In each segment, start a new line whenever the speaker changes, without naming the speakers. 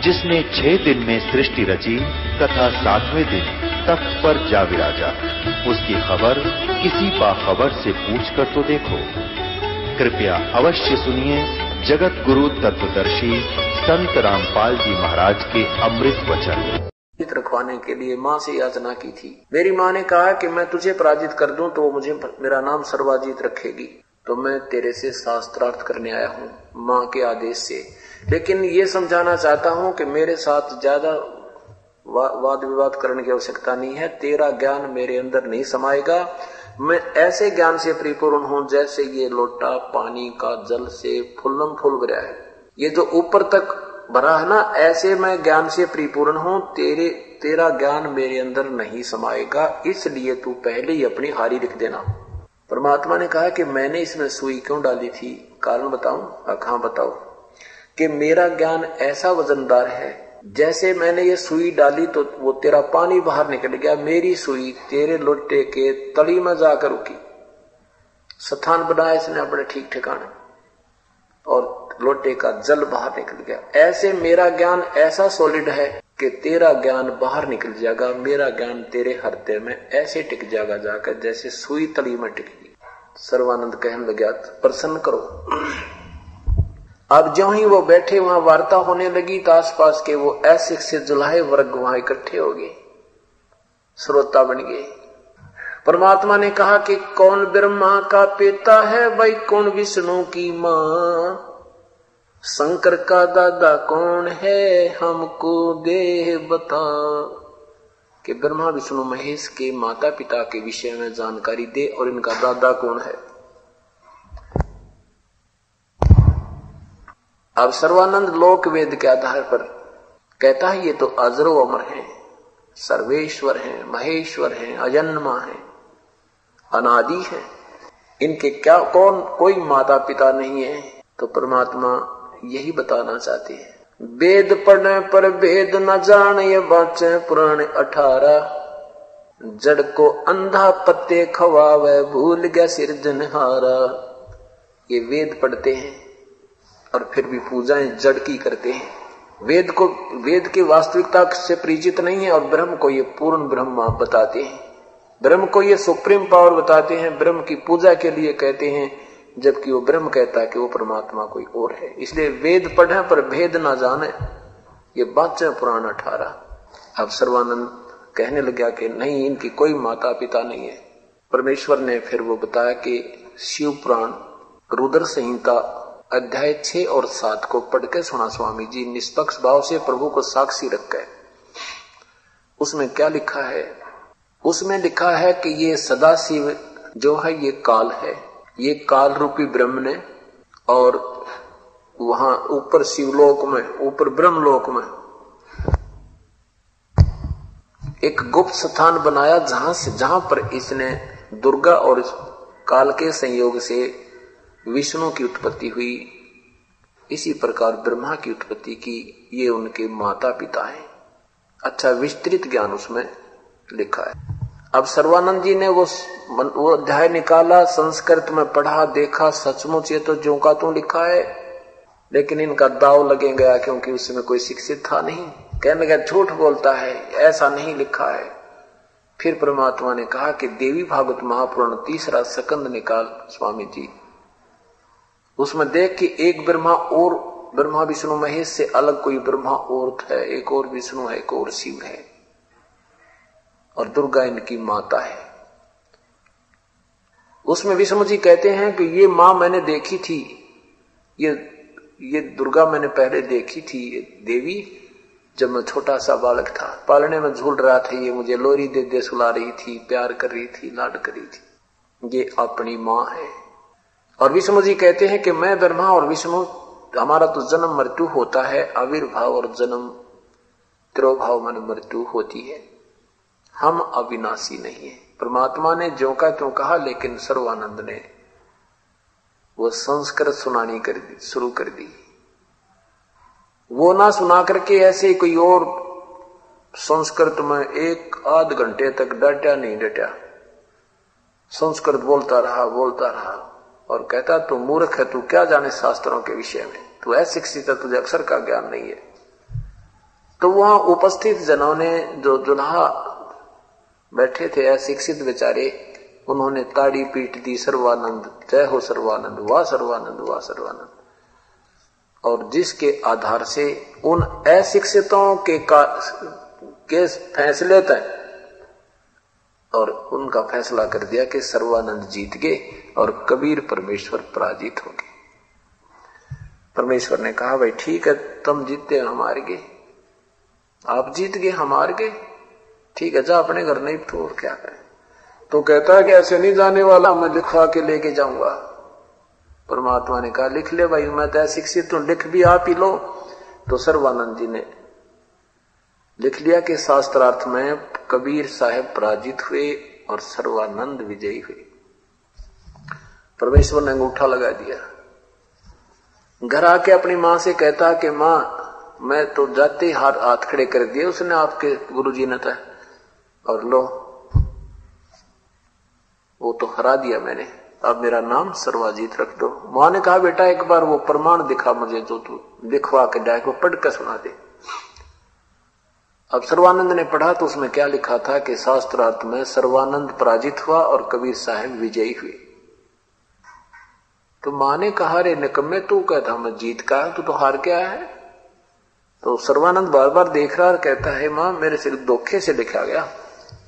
जिसने छह दिन में सृष्टि रची तथा सातवें दिन तख्त पर जा विराजा। उसकी खबर किसी बाखबर से पूछ कर तो देखो। कृपया अवश्य सुनिए, जगत गुरु तत्वदर्शी संत रामपाल जी महाराज के अमृत वचन।
रखवाने के लिए माँ से याचना की थी। मेरी माँ ने कहा कि मैं तुझे पराजित कर दूँ तो मुझे, मेरा नाम सर्वाजीत रखेगी। तो मैं तेरे से शास्त्रार्थ करने आया हूँ माँ के आदेश से। लेकिन ये समझाना चाहता हूँ कि मेरे साथ ज़्यादा वा, वाद विवाद करने की आवश्यकता नहीं है। तेरा ज्ञान मेरे अंदर नहीं समाएगा। मैं ऐसे ज्ञान से परिपूर्ण हूँ जैसे ये लोटा पानी का जल से फुल्लम फुल गया है। ये जो ऊपर तक भरा है ना ऐसे मैं ज्ञान से परिपूर्ण हूँ। तेरे तेरा ज्ञान मेरे अंदर नहीं समाएगा इसलिए तू पहले ही अपनी हारी लिख देना। परमात्मा ने कहा कि मैंने इसमें सुई क्यों डाली थी? कारण बताऊँ? हाँ बताओ कि मेरा ज्ञान ऐसा वजनदार है, जैसे मैंने ये सुई डाली तो वो तेरा पानी बाहर निकल गया, मेरी सुई तेरे लोटे के तली में जाकर रुकी स्थान बनाया इसने अपने ठीक ठिकाने। और लोटे का जल बाहर निकल गया। ऐसे मेरा ज्ञान ऐसा सॉलिड है कि तेरा ज्ञान बाहर निकल जाएगा, मेरा ज्ञान तेरे हृदय में ऐसे टिक जाएगा जाकर जैसे सुई तली में टिकेगी सर्वानंद कहने लगा प्रसन्न करो। अब जो ही वो बैठे, वहाँ वार्ता होने लगी तो आसपास के वो ऐसे से जुलाहे वर्ग वहाँ इकट्ठे हो गए। श्रोता बन गए। परमात्मा ने कहा कि कौन ब्रह्मा का पिता है भाई कौन विष्णु की माँ? शंकर का दादा कौन है, हमको दे बता। कि ब्रह्मा, विष्णु, महेश के माता पिता के विषय में जानकारी दे और इनका दादा कौन है। अब सर्वानंद लोक वेद के आधार पर कहता है, ये तो अजरो अमर है, सर्वेश्वर है, महेश्वर है, अजन्मा है, अनादि है। इनके क्या, कौन, कोई माता पिता नहीं है? तो परमात्मा यही बताना चाहते हैं। वेद पढ़ने पर वेद न जान ये बाचे पुराने अठारह जड़ को अंधा पत्ते खवावे, भूल गया सिरजनहारा ये वेद पढ़ते हैं और फिर भी पूजाएँ जड़ की करते हैं। वेद को, वेद की वास्तविकता से परिचित नहीं है और ब्रह्म को ये पूर्ण ब्रह्म बताते हैं। ब्रह्म को ये सुप्रीम पावर बताते हैं। ब्रह्म की पूजा के लिए कहते हैं जबकि वो ब्रह्म कहता है कि वो परमात्मा कोई और है। इसलिए वेद पढ़े पर भेद ना जाने। ये बात पुराण अठारह। अब सर्वानंद कहने लगा कि नहीं, इनकी कोई माता पिता नहीं है। परमेश्वर ने फिर वो बताया कि शिव पुराण रुद्र संहिता अध्याय छह और सात को पढ़ के सुना स्वामी जी, निष्पक्ष भाव से प्रभु को साक्षी रख गए। उसमें क्या लिखा है? उसमें लिखा है कि ये सदाशिव जो है, ये काल है। ये काल रूपी ब्रह्म ने और वहाँ ऊपर शिवलोक में, ऊपर ब्रह्मलोक में एक गुप्त स्थान बनाया जहाँ से, जहाँ पर इसने दुर्गा और इस काल के संयोग से विष्णु की उत्पत्ति हुई। इसी प्रकार ब्रह्मा की उत्पत्ति की ये उनके माता पिता हैं। अच्छा विस्तृत ज्ञान उसमें लिखा है। अब सर्वानंद जी ने वो वो अध्याय निकाला, संस्कृत में पढ़ा, देखा, सचमुच ये तो जो का तू लिखा है। लेकिन इनका दाव लगे गया क्योंकि उसमें कोई शिक्षित था नहीं। कहने लगा, झूठ बोलता है, ऐसा नहीं लिखा है। फिर परमात्मा ने कहा कि देवी भागवत महापुराण तीसरा सकंद निकाल, स्वामी जी। उसमें देख कि एक ब्रह्मा और, ब्रह्मा विष्णु महेश से अलग कोई ब्रह्मा और है, एक और विष्णु है, एक और शिव है। और दुर्गा इनकी माता है। उसमें विष्णु जी कहते हैं कि ये माँ मैंने देखी थी। ये ये दुर्गा मैंने पहले देखी थी, ये देवी, जब मैं छोटा सा बालक था। पालने में झूल रहा था, ये मुझे लोरी दे दे सुला रही थी, प्यार कर रही थी, लाड कर रही थी। ये अपनी माँ है। और विष्णु जी कहते हैं कि मैं ब्रह्मा और विष्णु, हमारा तो जन्म मृत्यु होता है आविर्भाव और जन्म, त्रोभाव मन मृत्यु होती है। हम अविनाशी नहीं है। परमात्मा ने जो का त्यों कहा, लेकिन सर्वानंद ने वो संस्कृत सुनानी कर दी, शुरू कर दी। वो ना सुना करके ऐसे कोई और संस्कृत में एक आध घंटे तक डटा नहीं डटा। संस्कृत बोलता रहा बोलता रहा, और कहता, तू मूर्ख है, तू क्या जाने शास्त्रों के विषय में? तू अशिक्षित है, तुझे अक्षर का ज्ञान नहीं है। तो वहाँ उपस्थित जनों ने जो जुल्हा बैठे थे अशिक्षित बेचारे उन्होंने ताड़ी पीट दी सर्वानंद जय हो सर्वानंद वाह सर्वानंद वाह सर्वानंद। और जिसके आधार से उन अशिक्षितों के का, के फैसले तय और उनका फैसला कर दिया कि सर्वानंद जीत गए और कबीर परमेश्वर पराजित हो गए। परमेश्वर ने कहा भाई ठीक है तुम जीतते हम हार गए। आप जीत गए हम हार गए। ठीक है, जा अपने घर, नहीं तो और क्या करें? तो कहता है कि ऐसे नहीं जाने वाला, मैं लिखवा के लेके जाऊँगा। परमात्मा ने कहा, लिख ले भाई, मैं तो शिक्षित हूँ, लिख भी आप ही लो। तो सर्वानंद जी ने लिख लिया कि शास्त्रार्थ में कबीर साहेब पराजित हुए और सर्वानंद विजयी हुए। परमेश्वर ने अंगूठा लगा दिया। घर आके अपनी माँ से कहता कि, माँ, मैं तो जाते हाथ हाथ खड़े कर दिए, उसने आपके गुरु जी ने था और लो। वो तो हरा दिया मैंने। अब मेरा नाम सर्वाजीत रख दो। माँ ने कहा, बेटा, एक बार वो प्रमाण दिखा मुझे जो तू लिखवा के जाए को पढ़ कर सुना दे। अब सर्वानंद ने पढ़ा तो उसमें क्या लिखा था कि शास्त्रार्थ में सर्वानंद पराजित हुआ और कबीर साहब विजयी हुए। तो माँ ने कहा रे निकम्मे तू कहता मैं जीत का तू तो हार क्या है। तो सर्वानंद बार बार देख रहा और कहता, है माँ, मेरे से धोखे से लिखा गया।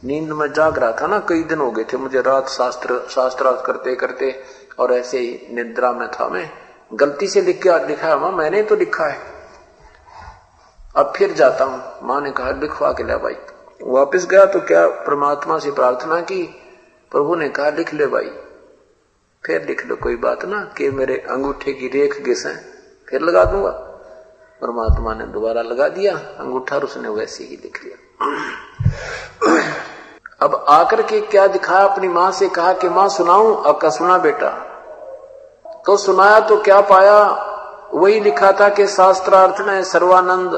नींद में जाग रहा था ना, कई दिन हो गए थे मुझे रात शास्त्र शास्त्रार्थ करते करते, और ऐसे ही निद्रा में था मैं। गलती से लिख के लिखा है माँ, मैंने तो लिखा है। अब फिर जाता हूँ। माँ ने कहा, लिखवा के लिया भाई। वापिस गया तो क्या परमात्मा से प्रार्थना की? प्रभु ने कहा, लिख ले भाई। फिर लिख लो, कोई बात ना, कि मेरे अंगूठे की रेख घिस है, फिर लगा दूँगा। परमात्मा ने दोबारा लगा दिया, अंगूठा और उसने वैसे ही लिख लिया। अब आकर के क्या दिखाया अपनी माँ से? कहा कि, माँ, सुनाऊं? अब सुना बेटा। तो सुनाया तो क्या पाया? वही लिखा था कि शास्त्रार्थ ने सर्वानंद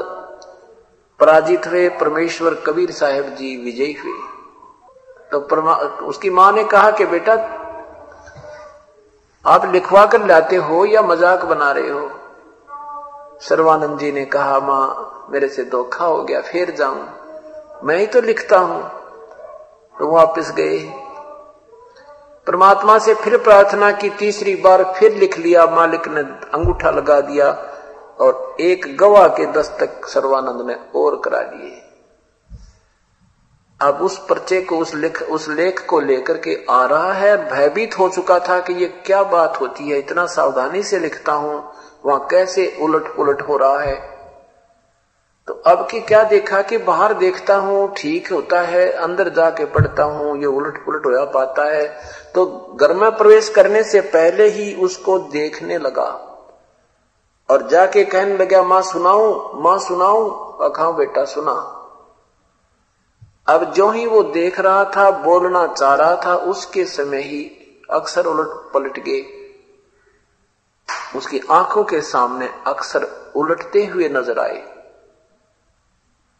पराजित हुए, परमेश्वर कबीर साहेब जी विजयी हुए। तो उसकी माँ ने कहा कि, बेटा, आप लिखवा कर लाते हो या मज़ाक बना रहे हो? सर्वानंद जी ने कहा, माँ, मेरे से धोखा हो गया, फिर जाऊँ। मैं ही तो लिखता हूँ। तो वापस गए। परमात्मा से फिर प्रार्थना की, तीसरी बार फिर लिख लिया, मालिक ने अंगूठा लगा दिया और एक गवाह के दस्तक सर्वानंद ने और करा दिए। अब उस पर्चे को, उस लिख, उस लेख को लेकर के आ रहा है, भयभीत हो चुका था कि ये क्या बात होती है, इतना सावधानी से लिखता हूँ, वहाँ कैसे उलट पुलट हो रहा है। तो अब की क्या देखा कि बाहर देखता हूँ, ठीक होता है, अंदर जाके पढ़ता हूँ, ये उलट पुलट होया पाता है तो घर में प्रवेश करने से पहले ही उसको देखने लगा। और जाके कहने लगा, माँ, सुनाऊ, माँ, सुनाऊं? अखा, बेटा, सुना। अब जो ही वो देख रहा था, बोलना चाह रहा था, उसके समय ही अक्सर उलट पलट गए। उसकी आँखों के सामने अक्सर उलटते हुए नज़र आए।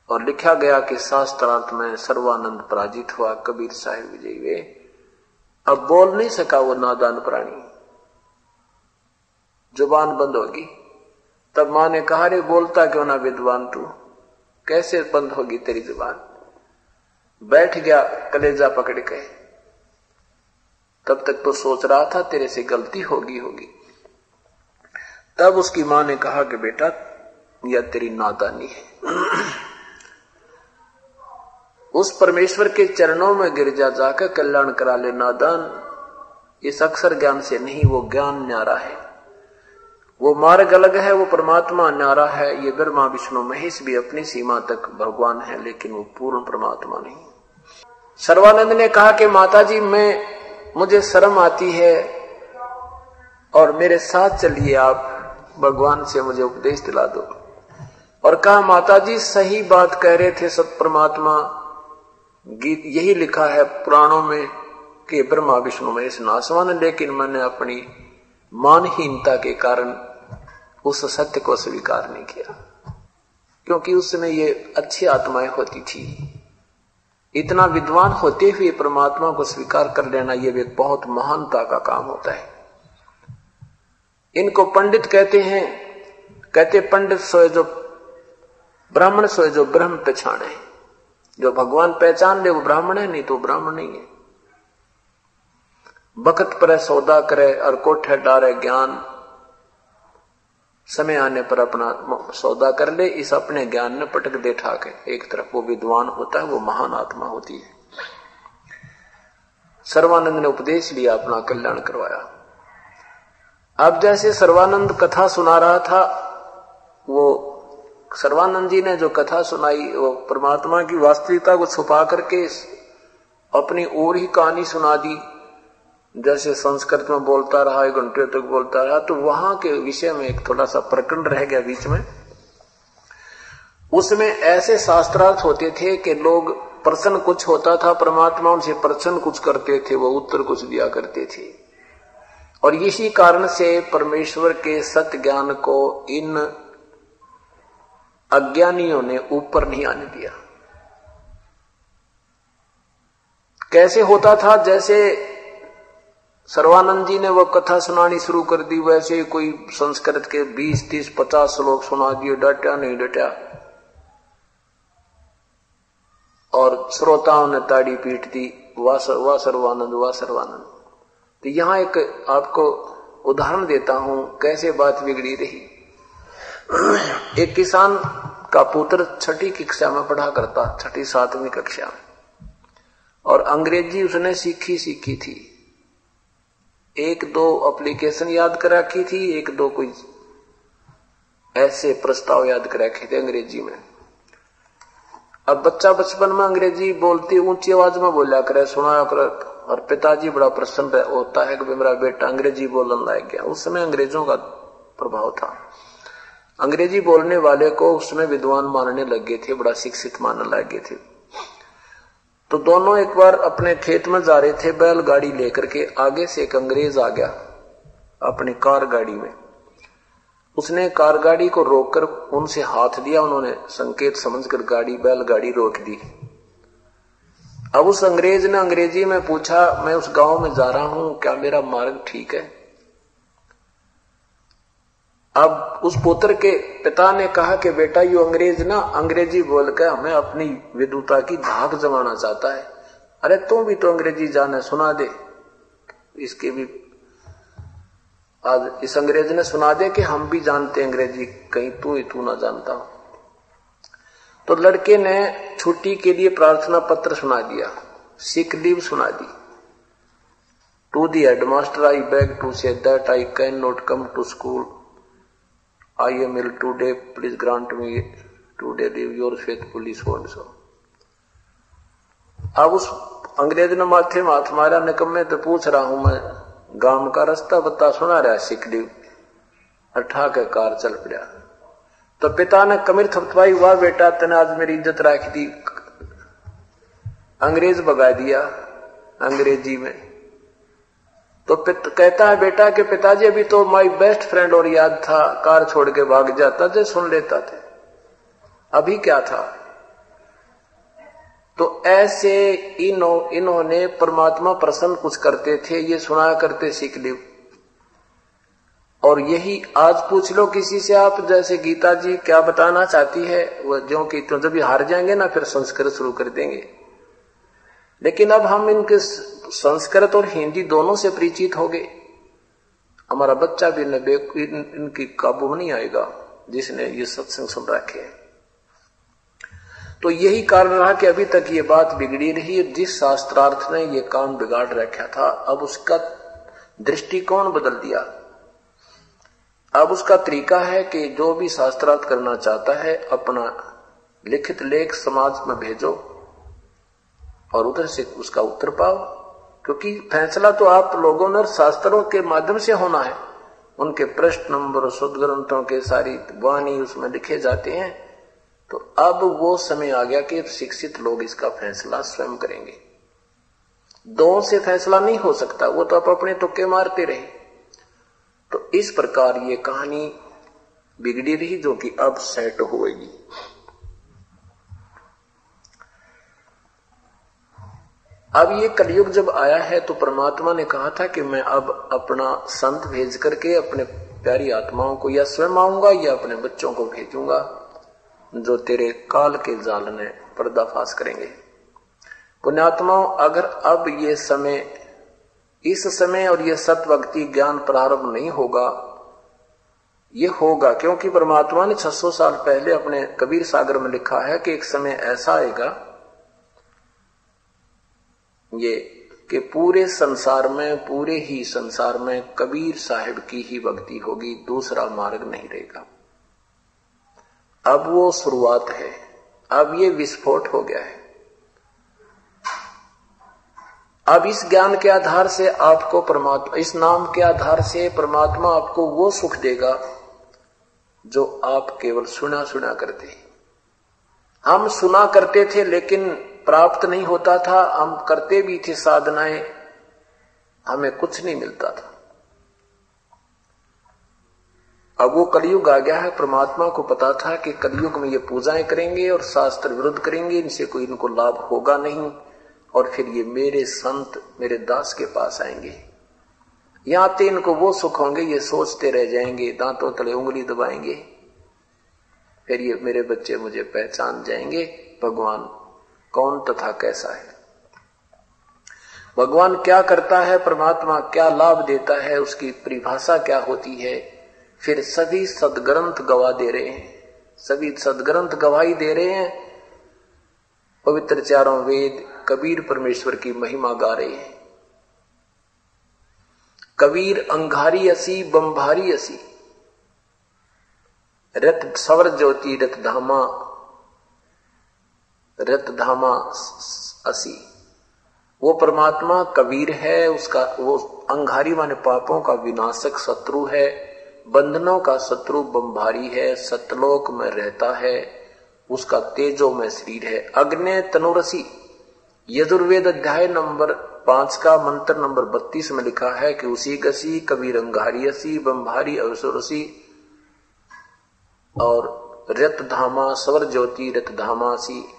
और लिखा गया कि शास्त्रांत में सर्वानंद पराजित हुआ, कबीर साहिब विजय हुए। अब बोल नहीं सका वो नादान प्राणी। ज़ुबान बंद होगी। तब माँ ने कहा रे बोलता क्यों ना विद्वान तू? कैसे बंद होगी तेरी ज़ुबान? बैठ गया, कलेजा पकड़ के। तब तक तो सोच रहा था, तेरे से गलती होगी होगी। तब उसकी माँ ने कहा कि बेटा, यह तेरी नादानी है। उस परमेश्वर के चरणों में गिर जा, जाकर कल्याण करा ले, नादान। इस अक्षर ज्ञान से नहीं, वो ज्ञान न्यारा है। वो मार्ग अलग है, वो परमात्मा न्यारा है। ये ब्रह्मा, विष्णु, महेश भी अपनी सीमा तक भगवान है, लेकिन वो पूर्ण परमात्मा नहीं। सर्वानंद ने कहा कि माता जी मैं, मुझे शर्म आती है और मेरे साथ चलिए, आप भगवान से मुझे उपदेश दिला दो। और कहा माता जी सही बात कह रहे थे सत परमात्मा। गीत यही लिखा है पुराणों में कि ब्रह्मा विष्णु में इस नासवान, लेकिन मैंने अपनी मानहीनता के कारण उस सत्य को स्वीकार नहीं किया। क्योंकि उस समय ये अच्छी आत्माएँ होती थी। इतना विद्वान होते हुए परमात्मा को स्वीकार कर लेना यह एक बहुत महानता का काम होता है। इनको पंडित कहते हैं, कहते पंडित सोए जो ब्राह्मण सोए जो ब्रह्म पहचाने जो भगवान पहचान ले, वो ब्राह्मण है, नहीं तो ब्राह्मण नहीं है। बखत पर सौदा करे और कोठे डारे ज्ञान। समय आने पर अपना सौदा कर ले, इस अपने ज्ञान ने पटक दे ठाके। एक तरफ़ वो विद्वान होता है, वो महान आत्मा होती है। सर्वानंद ने उपदेश लिया, अपना कल्याण करवाया। अब जैसे सर्वानंद कथा सुना रहा था, वो सर्वानंद जी ने जो कथा सुनाई, वो परमात्मा की वास्तविकता को छुपा करके अपनी और ही कहानी सुना दी। जैसे संस्कृत में बोलता रहा एक घंटे तक बोलता रहा तो वहाँ के विषय में एक थोड़ा सा प्रकरण रह गया बीच में। उसमें ऐसे शास्त्रार्थ होते थे कि लोग प्रश्न कुछ होता था, परमात्मा उनसे प्रश्न कुछ करते थे, वो उत्तर कुछ दिया करते थे। और इसी कारण से परमेश्वर के सत्य ज्ञान को इन अज्ञानियों ने ऊपर नहीं आने दिया। कैसे होता था? जैसे सर्वानंद जी ने वो कथा सुनानी शुरू कर दी वैसे कोई संस्कृत के 20, 30, 50 श्लोक सुना दिए डटा नहीं डटा। और श्रोताओं ने ताड़ी पीट दी वाह सर्वानंद वाह सर्वानंद तो यहाँ एक आपको उदाहरण देता हूँ कैसे बात बिगड़ी रही। एक किसान का पुत्र छठी कक्षा में पढ़ा करता, छठी सातवीं कक्षा में। और अंग्रेज़ी उसने सीखी सीखी थी। एक दो एप्लीकेशन याद कर रखी थी, एक दो कोई ऐसे प्रस्ताव याद कर रखे थे अंग्रेज़ी में। अब बच्चा बचपन में अंग्रेज़ी बोलती, ऊँची आवाज़ में बोला करे, सुनाया कर, और पिताजी बड़ा प्रसन्न होता है कि मेरा बेटा अंग्रेज़ी बोलने लायक गया उस समय अंग्रेज़ों का प्रभाव था। अंग्रेज़ी बोलने वाले को उसमें विद्वान मानने लग गए थे, बड़ा शिक्षित मानने लग गए थे। तो दोनों एक बार अपने खेत में जा रहे थे, बैलगाड़ी लेकर के आगे से एक अंग्रेज़ आ गया, अपनी कार गाड़ी में। उसने कार गाड़ी को रोककर उनसे हाथ दिया, उन्होंने संकेत समझकर गाड़ी, बैलगाड़ी रोक दी। अब उस अंग्रेज़ ने अंग्रेज़ी में पूछा, मैं उस गाँव में जा रहा हूँ, क्या मेरा मार्ग ठीक है? अब उस पुत्र के पिता ने कहा कि बेटा, यू अंग्रेज़ ना, अंग्रेज़ी बोलकर हमें अपनी विदुता की धाक जमाना चाहता है। अरे, तू भी तो अंग्रेज़ी जाने, सुना दे। इसके भी आज इस अंग्रेज़ ने सुना दे कि हम भी जानते अंग्रेज़ी, कहीं तू ही तू ना जानता हो। तो लड़के ने छुट्टी के लिए प्रार्थना पत्र सुना दिया सिक लीव सुना दी। To the headmaster I beg to say that I can not come to school I am ill today, please grant me today leave your faithfully so and so. अब उस अंग्रेज़ ने माथे में हाथ मारा निकम्मे तो पूछ रहा हूँ मैं गाँव का रास्ता बता सुना रहा सिख लीव अठा के कार चल पड़ा। तो पिता ने कमिर थपथवाई हुआ बेटा तेने आज मेरी इज़्ज़त रख दी अंग्रेज़ भगा दिया अंग्रेज़ी में। तो कहता है, बेटा कि पिताजी, अभी तो माई बेस्ट फ्रेंड और याद था, कार छोड़ के भाग जाता थे, सुन लेता थे। अभी क्या था? तो ऐसे इनो, इन्होंने परमात्मा प्रसन्न कुछ करते थे, ये सुना करते सीख ली। और यही आज पूछ लो किसी से आप, जैसे गीता जी क्या बताना चाहती है, वो जो कि तो जब हार जाएँगे ना, फिर संस्कृत शुरू कर देंगे। लेकिन अब हम इनके संस्कृत और हिंदी दोनों से परिचित हो गए हमारा बच्चा भी इन, इनकी काबू में नहीं आएगा जिसने ये सत्संग सुन रखे तो यही कारण रहा कि अभी तक ये बात बिगड़ी रही जिस शास्त्रार्थ ने ये काम बिगाड़ रखा था अब उसका दृष्टिकोण बदल दिया। अब उसका तरीका है कि जो भी शास्त्रार्थ करना चाहता है अपना लिखित लेख समाज में भेजो। और उधर से उसका उत्तर पाओ। क्योंकि फैसला तो आप लोगों ने शास्त्रों के माध्यम से होना है। उनके प्रश्न नंबर शुद्ध ग्रंथों के सारी वाणी उसमें लिखे जाते हैं। तो अब वो समय आ गया कि शिक्षित लोग इसका फैसला स्वयं करेंगे। दो से फैसला नहीं हो सकता, वो तो आप अपने तुक्के मारते रहे। तो इस प्रकार ये कहानी बिगड़ी रही जो कि अब सेट होगी अब ये कलयुग जब आया है तो परमात्मा ने कहा था कि मैं अब अपना संत भेज करके अपने प्यारी आत्माओं को या स्वयं आऊँगा या अपने बच्चों को भेजूँगा, जो तेरे काल के जाल ने पर्दाफाश करेंगे। पुण्यात्माओं, अगर अब ये समय, इस समय और ये सत्वक्ति ज्ञान प्रारंभ नहीं होगा, ये होगा क्योंकि परमात्मा ने 600 साल पहले अपने कबीर सागर में लिखा है कि एक समय ऐसा आएगा ये कि पूरे संसार में, पूरे ही संसार में कबीर साहिब की ही भक्ति होगी, दूसरा मार्ग नहीं रहेगा। अब वो शुरुआत है। अब ये विस्फोट हो गया है। अब इस ज्ञान के आधार से आपको परमात्मा, इस नाम के आधार से परमात्मा आपको वो सुख देगा जो आप केवल सुना सुना करते हम सुना करते थे, लेकिन प्राप्त नहीं होता था, हम करते भी थे साधनाएँ, हमें कुछ नहीं मिलता था। अब वो कलयुग आ गया है, परमात्मा को पता था कि कलयुग में ये पूजाएँ करेंगे और शास्त्र विरुद्ध करेंगे, इनसे कोई इनको लाभ होगा नहीं, और फिर ये मेरे संत, मेरे दास के पास आएँगे। यहाँ आते इनको वो सुख होंगे, ये सोचते रह जाएँगे, दांतों तले उंगली दबाएँगे, फिर ये मेरे बच्चे मुझे पहचान जाएँगे, भगवान कौन तथा कैसा है? भगवान क्या करता है, परमात्मा क्या लाभ देता है, उसकी परिभाषा क्या होती है? फिर सभी सदग्रंथ गवा दे रहे हैं। सभी सदग्रंथ गवाही दे रहे हैं। पवित्र चारों वेद कबीर परमेश्वर की महिमा गा रहे हैं। कबीर अंगारी असी, बंभारी असी। रथ सवर ज्योति, रथ धामा रथ धामा असी। वो परमात्मा कबीर है, उसका, वो अंगारी माने पापों का विनाशक शत्रु है, बंधनों का शत्रु बम्भारी है, सतलोक में रहता है, उसका तेजो में शरीर है। अग्नि तनुरसी। यजुर्वेद अध्याय नंबर पाँच का मंत्र नंबर बत्तीस में लिखा है कि उसी गसी कबीर अंगारियसी बम्भारी अवसुरसी और रत धामा, स्वर ज्योति रत धामासी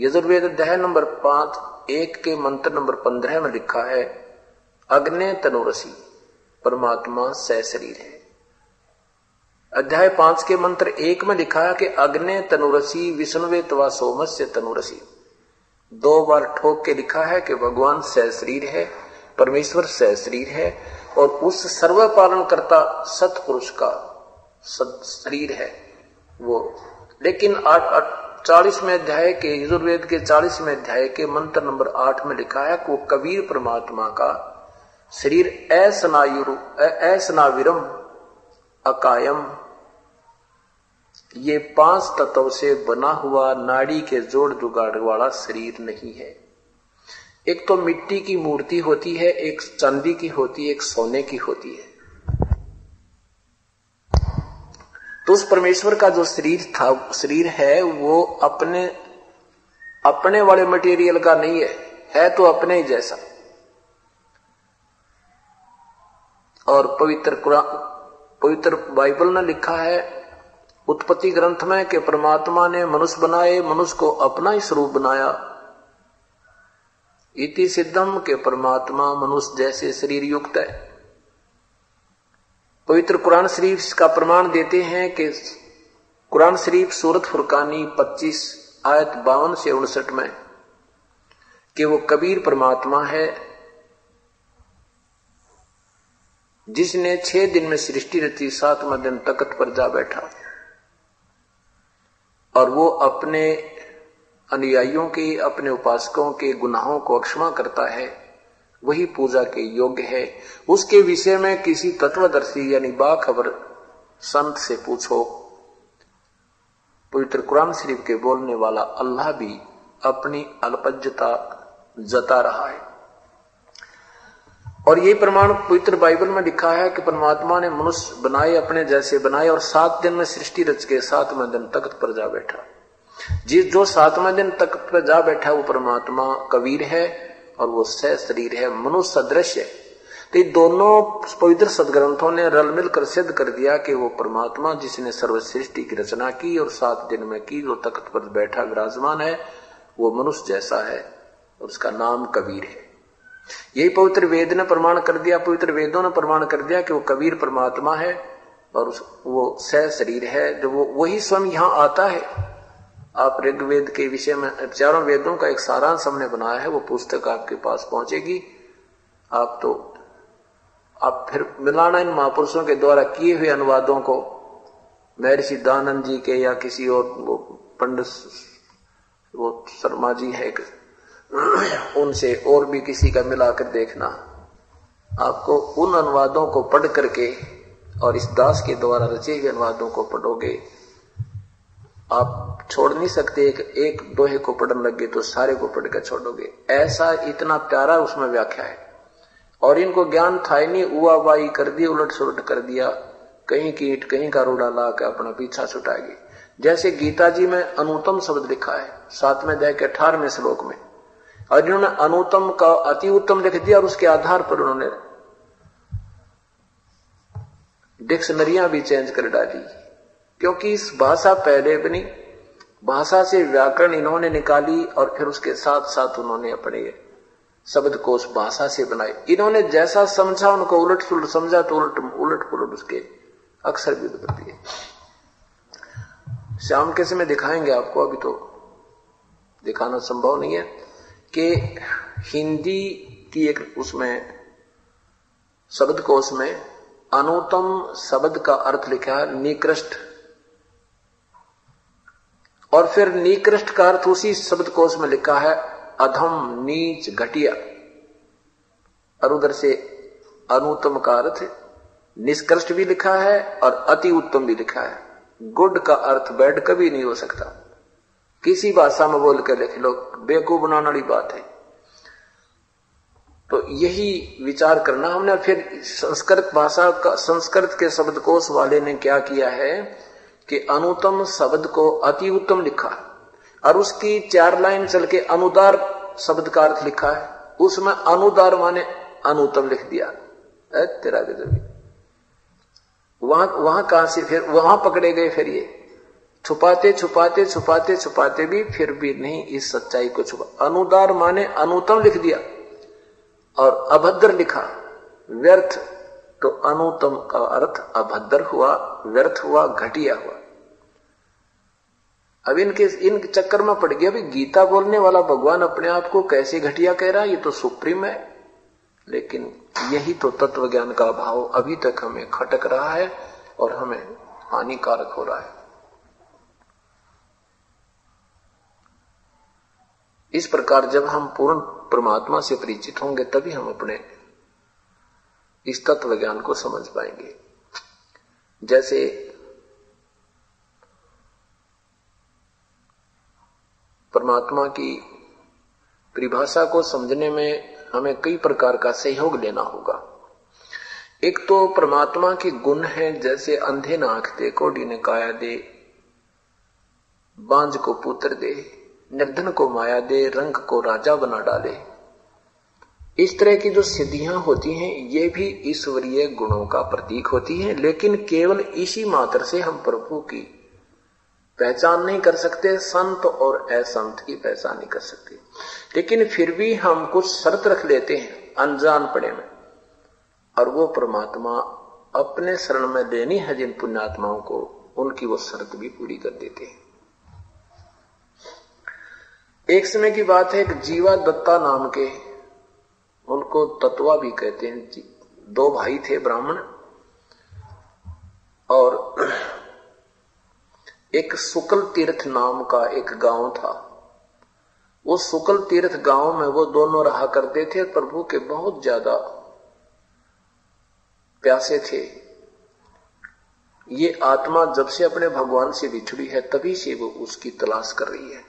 यजुर्वेद अध्याय नंबर पाँच, एक के मंत्र नंबर पंद्रह में लिखा है, अग्नि तनुरसी, परमात्मा सह शरीर है। अध्याय पाँच के मंत्र एक में लिखा है कि अग्नि तनुरसी विष्णुवे तवा सोमस्य तनुरसी। दो बार ठोक के लिखा है कि भगवान सह शरीर है, परमेश्वर सह शरीर है, और उस सर्व पालन करता सतपुरुष का सत, शरीर है वो। लेकिन आठ चालीसवें अध्याय के यजुर्वेद के चालीसवें अध्याय के मंत्र नंबर आठ में लिखा है कि कबीर परमात्मा का शरीर असनायुरु असनाविरम, अकायम। ये पाँच तत्व से बना हुआ नाड़ी के जोड़ जुगाड़ वाला शरीर नहीं है। एक तो मिट्टी की मूर्ति होती है, एक चांदी की होती है, एक सोने की होती है। तो उस परमेश्वर का जो शरीर था, शरीर है, वो अपने अपने वाले मटेरियल का नहीं है। है तो अपने ही जैसा। और पवित्र पवित्र बाइबल ने लिखा है, उत्पत्ति ग्रंथ में कि परमात्मा ने मनुष्य बनाए, मनुष्य को अपना ही स्वरूप बनाया। इति सिद्धम के परमात्मा मनुष्य जैसे शरीर युक्त है। पवित्र कुरान शरीफ का प्रमाण देते हैं कि कुरान शरीफ सूरत फुरकानी 25 आयत बावन से उनसठ में कि वो कबीर परमात्मा है, जिसने छह दिन में सृष्टि रची, सातवा दिन तकत पर जा बैठा। और वो अपने अनुयायियों के, अपने उपासकों के गुनाहों को अक्षमा करता है। वही पूजा के योग्य है। उसके विषय में किसी तत्वदर्शी यानी बाखबर संत से पूछो। पवित्र कुरान शरीफ के बोलने वाला अल्लाह भी अपनी अल्पज्यता जता रहा है। और ये प्रमाण पवित्र बाइबल में लिखा है कि परमात्मा ने मनुष्य बनाए अपने जैसे बनाए और सात दिन में सृष्टि रच के सातवें दिन तख्त पर जा बैठा। जिस जो सातवें दिन तख्त पर जा बैठा, वो परमात्मा कबीर है। और वो सह शरीर है मनुष्य सदृश है। तो दोनों पवित्र सदग्रंथों ने रल मिलकर सिद्ध कर दिया कि वो परमात्मा जिसने सर्व सृष्टि की रचना की और सात दिन में की जो तख्त पर बैठा विराजमान है, वो मनुष्य जैसा है उसका नाम कबीर है। यही पवित्र वेद ने प्रमाण कर दिया, पवित्र वेदों ने प्रमाण कर दिया कि वो कबीर परमात्मा है और वो सह शरीर है। जो वो, वही स्वयं यहाँ आता है आप ऋग्वेद के विषय में, चारों वेदों का एक सारांश हमने बनाया है, वो पुस्तक आपके पास पहुंचेगी। आप तो आप फिर मिलाना इन महापुरुषों के द्वारा किए हुए अनुवादों को महर्षि दानंद जी के या किसी और वो पंडित वो शर्मा जी है उनसे और भी किसी का मिलाकर देखना। आपको उन अनुवादों को पढ़ करके और इस दास के द्वारा रचे हुए अनुवादों को पढ़ोगे। आप छोड़ नहीं सकते, एक एक दोहे को पढ़ने लगे तो सारे को पढ़कर छोड़ोगे। ऐसा इतना प्यारा उसमें व्याख्या है। और इनको ज्ञान था ही नहीं उआ बाई कर दिया उलट सुलट कर दिया। कहीं की ईट कहीं का रोड़ा ला के अपना पीछा छुटाएगी। जैसे गीता जी में अनुतम शब्द लिखा है, सातवें अध्याय के अठारहवें श्लोक में। और इन्होंने अनुतम का अति उत्तम लिख दिया और उसके आधार पर उन्होंने डिक्शनरियाँ भी चेंज कर डाली। क्योंकि इस भाषा पहले बनी भाषा से व्याकरण इन्होंने निकाली और फिर उसके साथ साथ उन्होंने अपने शब्द को उस भाषा से बनाए। इन्होंने जैसा समझा, उनको उलट सुलट समझा तो उलट उलट पुलट उसके अक्सर भी बदल दिए शाम के समय दिखाएँगे आपको अभी तो? दिखाना संभव नहीं है कि हिंदी की एक उसमें शब्द कोश में अनुतम शब्द का अर्थ लिखा निकृष्ट और फिर निकृष्ट का अर्थ उसी शब्द कोश में लिखा है, अधम नीच घटिया। और उधर से अनुत्तम का अर्थ निष्कृष्ट भी लिखा है और अति उत्तम भी लिखा है। गुड का अर्थ बैड कभी नहीं हो सकता। किसी भाषा में बोल कर लिख लो, बेकूफ बनाने वाली बात है। तो यही विचार करना हमने, फिर संस्कृत भाषा का, संस्कृत के शब्दकोश वाले ने क्या किया है कि अनुतम शब्द को अति उत्तम लिखा और उसकी चार लाइन चल के अनुदार शब्द का अर्थ लिखा है, उसमें अनुदार माने अनुतम लिख दिया। तेरा गजब। वहाँ वहाँ कहाँ से फिर, वहाँ पकड़े गए फिर ये। छुपाते छुपाते छुपाते छुपाते भी फिर भी नहीं इस सच्चाई को छुपा। अनुदार माने अनुतम लिख दिया, और अभद्र लिखा। व्यर्थ। तो अनुतम का अर्थ अभद्र हुआ, व्यर्थ हुआ, घटिया हुआ। अब इनके, इन चक्कर में पड़ गया भी गीता बोलने वाला भगवान अपने आप को कैसे घटिया कह रहा है, ये तो सुप्रीम है। लेकिन यही तो तत्व ज्ञान का अभाव अभी तक हमें खटक रहा है और हमें हानिकारक हो रहा है। इस प्रकार जब हम पूर्ण परमात्मा से परिचित होंगे, तभी हम अपने इस तत्व ज्ञान को समझ पाएँगे। जैसे परमात्मा की परिभाषा को समझने में हमें कई प्रकार का सहयोग लेना होगा। एक तो परमात्मा के गुण है, जैसे अंधे न आँख दे कोडी ने काया दे, बांझ को पुत्र दे, निर्धन को माया दे, रंग को राजा बना डाले। इस तरह की जो सिद्धियाँ होती हैं, ये भी ईश्वरीय गुणों का प्रतीक होती हैं, लेकिन केवल इसी मात्र से हम प्रभु की पहचान नहीं कर सकते, संत और असंत की पहचान नहीं कर सकते। लेकिन फिर भी हम कुछ शर्त रख लेते हैं, अनजान पड़े में। और वो परमात्मा अपने शरण में लेनी है जिन पुण्यात्माओं को, उनकी वो शर्त भी पूरी कर देते हैं। एक समय की बात है, एक जीवा दत्ता नाम के उनको तत्वा भी कहते हैं। दो भाई थे ब्राह्मण और एक सुकल तीर्थ नाम का एक गाँव था। उस सुकल तीर्थ गाँव में वो दोनों रहा करते थे प्रभु के बहुत ज़्यादा प्यासे थे। ये आत्मा जब से अपने भगवान से बिछड़ी है, तभी से वो उसकी तलाश कर रही है।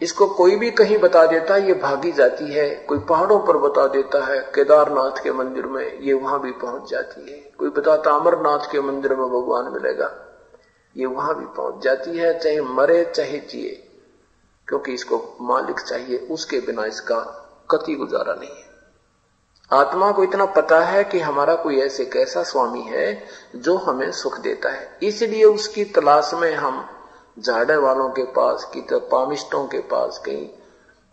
इसको कोई भी कहीं बता देता है ये भागी जाती है, कोई पहाड़ों पर बता देता है, केदारनाथ के मंदिर में ये वहाँ भी पहुँच जाती है। कोई बताता, अमरनाथ के मंदिर में भगवान मिलेगा, ये वहाँ भी पहुँच जाती है, चाहे मरे, चाहे जिए, क्योंकि इसको मालिक चाहिए, उसके बिना इसका कति गुजारा नहीं है। आत्मा को इतना पता है कि हमारा कोई ऐसे कैसा स्वामी है, जो हमें सुख देता है। इसलिए उसकी तलाश में हम झाड़े वालों के पास की तो पामिस्टों के पास कहीं,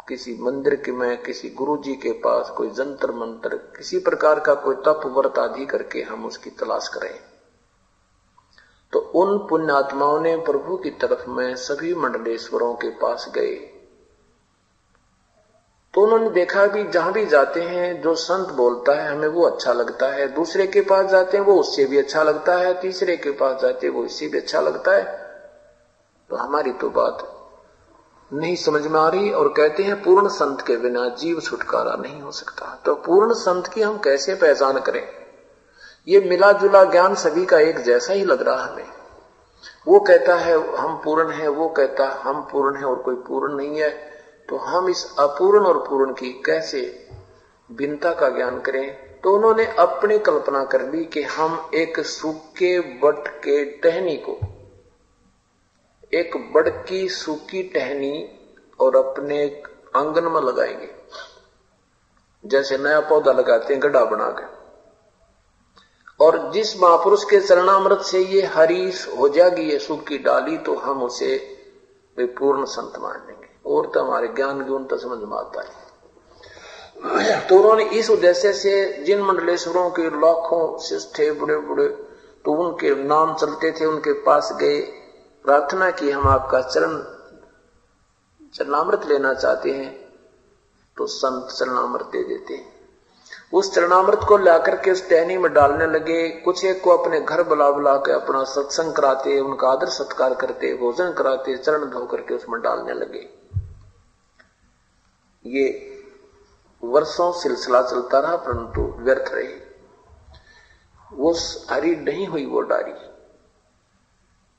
किसी मंदिर के में, किसी गुरु जी के पास कोई जंतर मंत्र, किसी प्रकार का कोई तप व्रत आदि करके हम उसकी तलाश करें। तो उन पुण्यात्माओं ने प्रभु की तरफ़ में सभी मंडलेश्वरों के पास गए। तो उन्होंने देखा भी जहाँ भी जाते हैं, जो संत बोलता है, हमें वो अच्छा लगता है। दूसरे के पास जाते हैं, वो उससे भी अच्छा लगता है। तीसरे के पास जाते हैं, वो इससे भी अच्छा लगता है। तो हमारी तो बात नहीं समझ में आ रही और कहते हैं पूर्ण संत के बिना जीव छुटकारा नहीं हो सकता। तो पूर्ण संत की हम कैसे पहचान करें? ये मिला जुला ज्ञान सभी का एक जैसा ही लग रहा हमें। वो कहता है, हम पूर्ण है। वो कहता, हम पूर्ण है और कोई पूर्ण नहीं है। तो हम इस अपूर्ण और पूर्ण की कैसे भिन्नता का ज्ञान करें? तो उन्होंने अपनी कल्पना कर ली कि हम एक सूखे बट के टहनी को एक बड़की सूखी टहनी और अपने आँगन में लगाएँगे। जैसे नया पौधा लगाते हैं, गड्ढा बना के। और जिस महापुरुष के चरणामृत से ये हरी हो जाएगी, ये सूखी डाली तो हम उसे पूर्ण संत मान लेंगे। और तो हमारे ज्ञान की उनता समझ में आता है। तो उन्होंने इस उद्देश्य से जिन मंडलेश्वरों के लाखों शिष्य थे बड़े बड़े तो उनके नाम चलते थे, उनके पास गए। प्रार्थना की हम आपका चरण चरणामृत लेना चाहते हैं तो संत चरणामृत दे देते हैं। उस चरणामृत को लाकर के उस टहनी में डालने लगे, कुछ एक को अपने घर बुला बुला के अपना सत्संग कराते, उनका आदर सत्कार करते, भोजन कराते, चरण धो करके उसमें डालने लगे। ये वर्षों सिलसिला चलता रहा, परंतु व्यर्थ रही। वो हरी नहीं हुई वो डारी।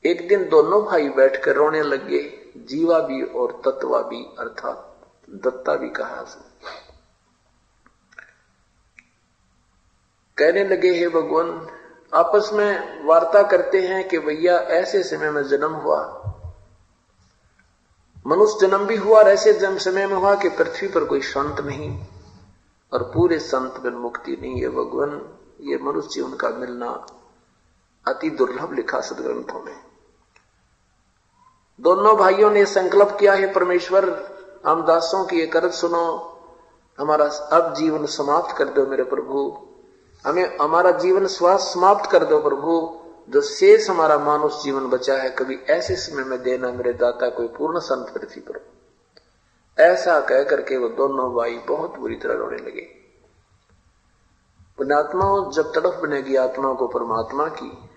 एक दिन दोनों भाई बैठकर रोने लगे, जीवा भी और तत्वा भी, अर्थात दत्ता भी कहा कहने लगे, हे भगवान, आपस में वार्ता करते हैं कि भैया, ऐसे समय में जन्म हुआ। मनुष्य जन्म भी हुआ और ऐसे जन्म समय में हुआ कि पृथ्वी पर कोई संत नहीं और पूरे संत में मुक्ति नहीं है। भगवान, ये मनुष्य उनका मिलना अति दुर्लभ लिखा सदग्रंथों में। दोनों भाइयों ने संकल्प किया, है परमेश्वर, हम दासों की एक अर्ज़ सुनो। हमारा अब जीवन समाप्त कर दो मेरे प्रभु। हमें हमारा जीवन श्वास समाप्त कर दो प्रभु। जो शेष हमारा मानुष जीवन बचा है, कभी ऐसे समय में देना मेरे दाता कोई पूर्ण संत पृथ्वी पर। ऐसा कह करके वो दोनों भाई बहुत बुरी तरह रोने लगे। पुण्यात्मा जब तड़फ बनेगी आत्मा को परमात्मा की,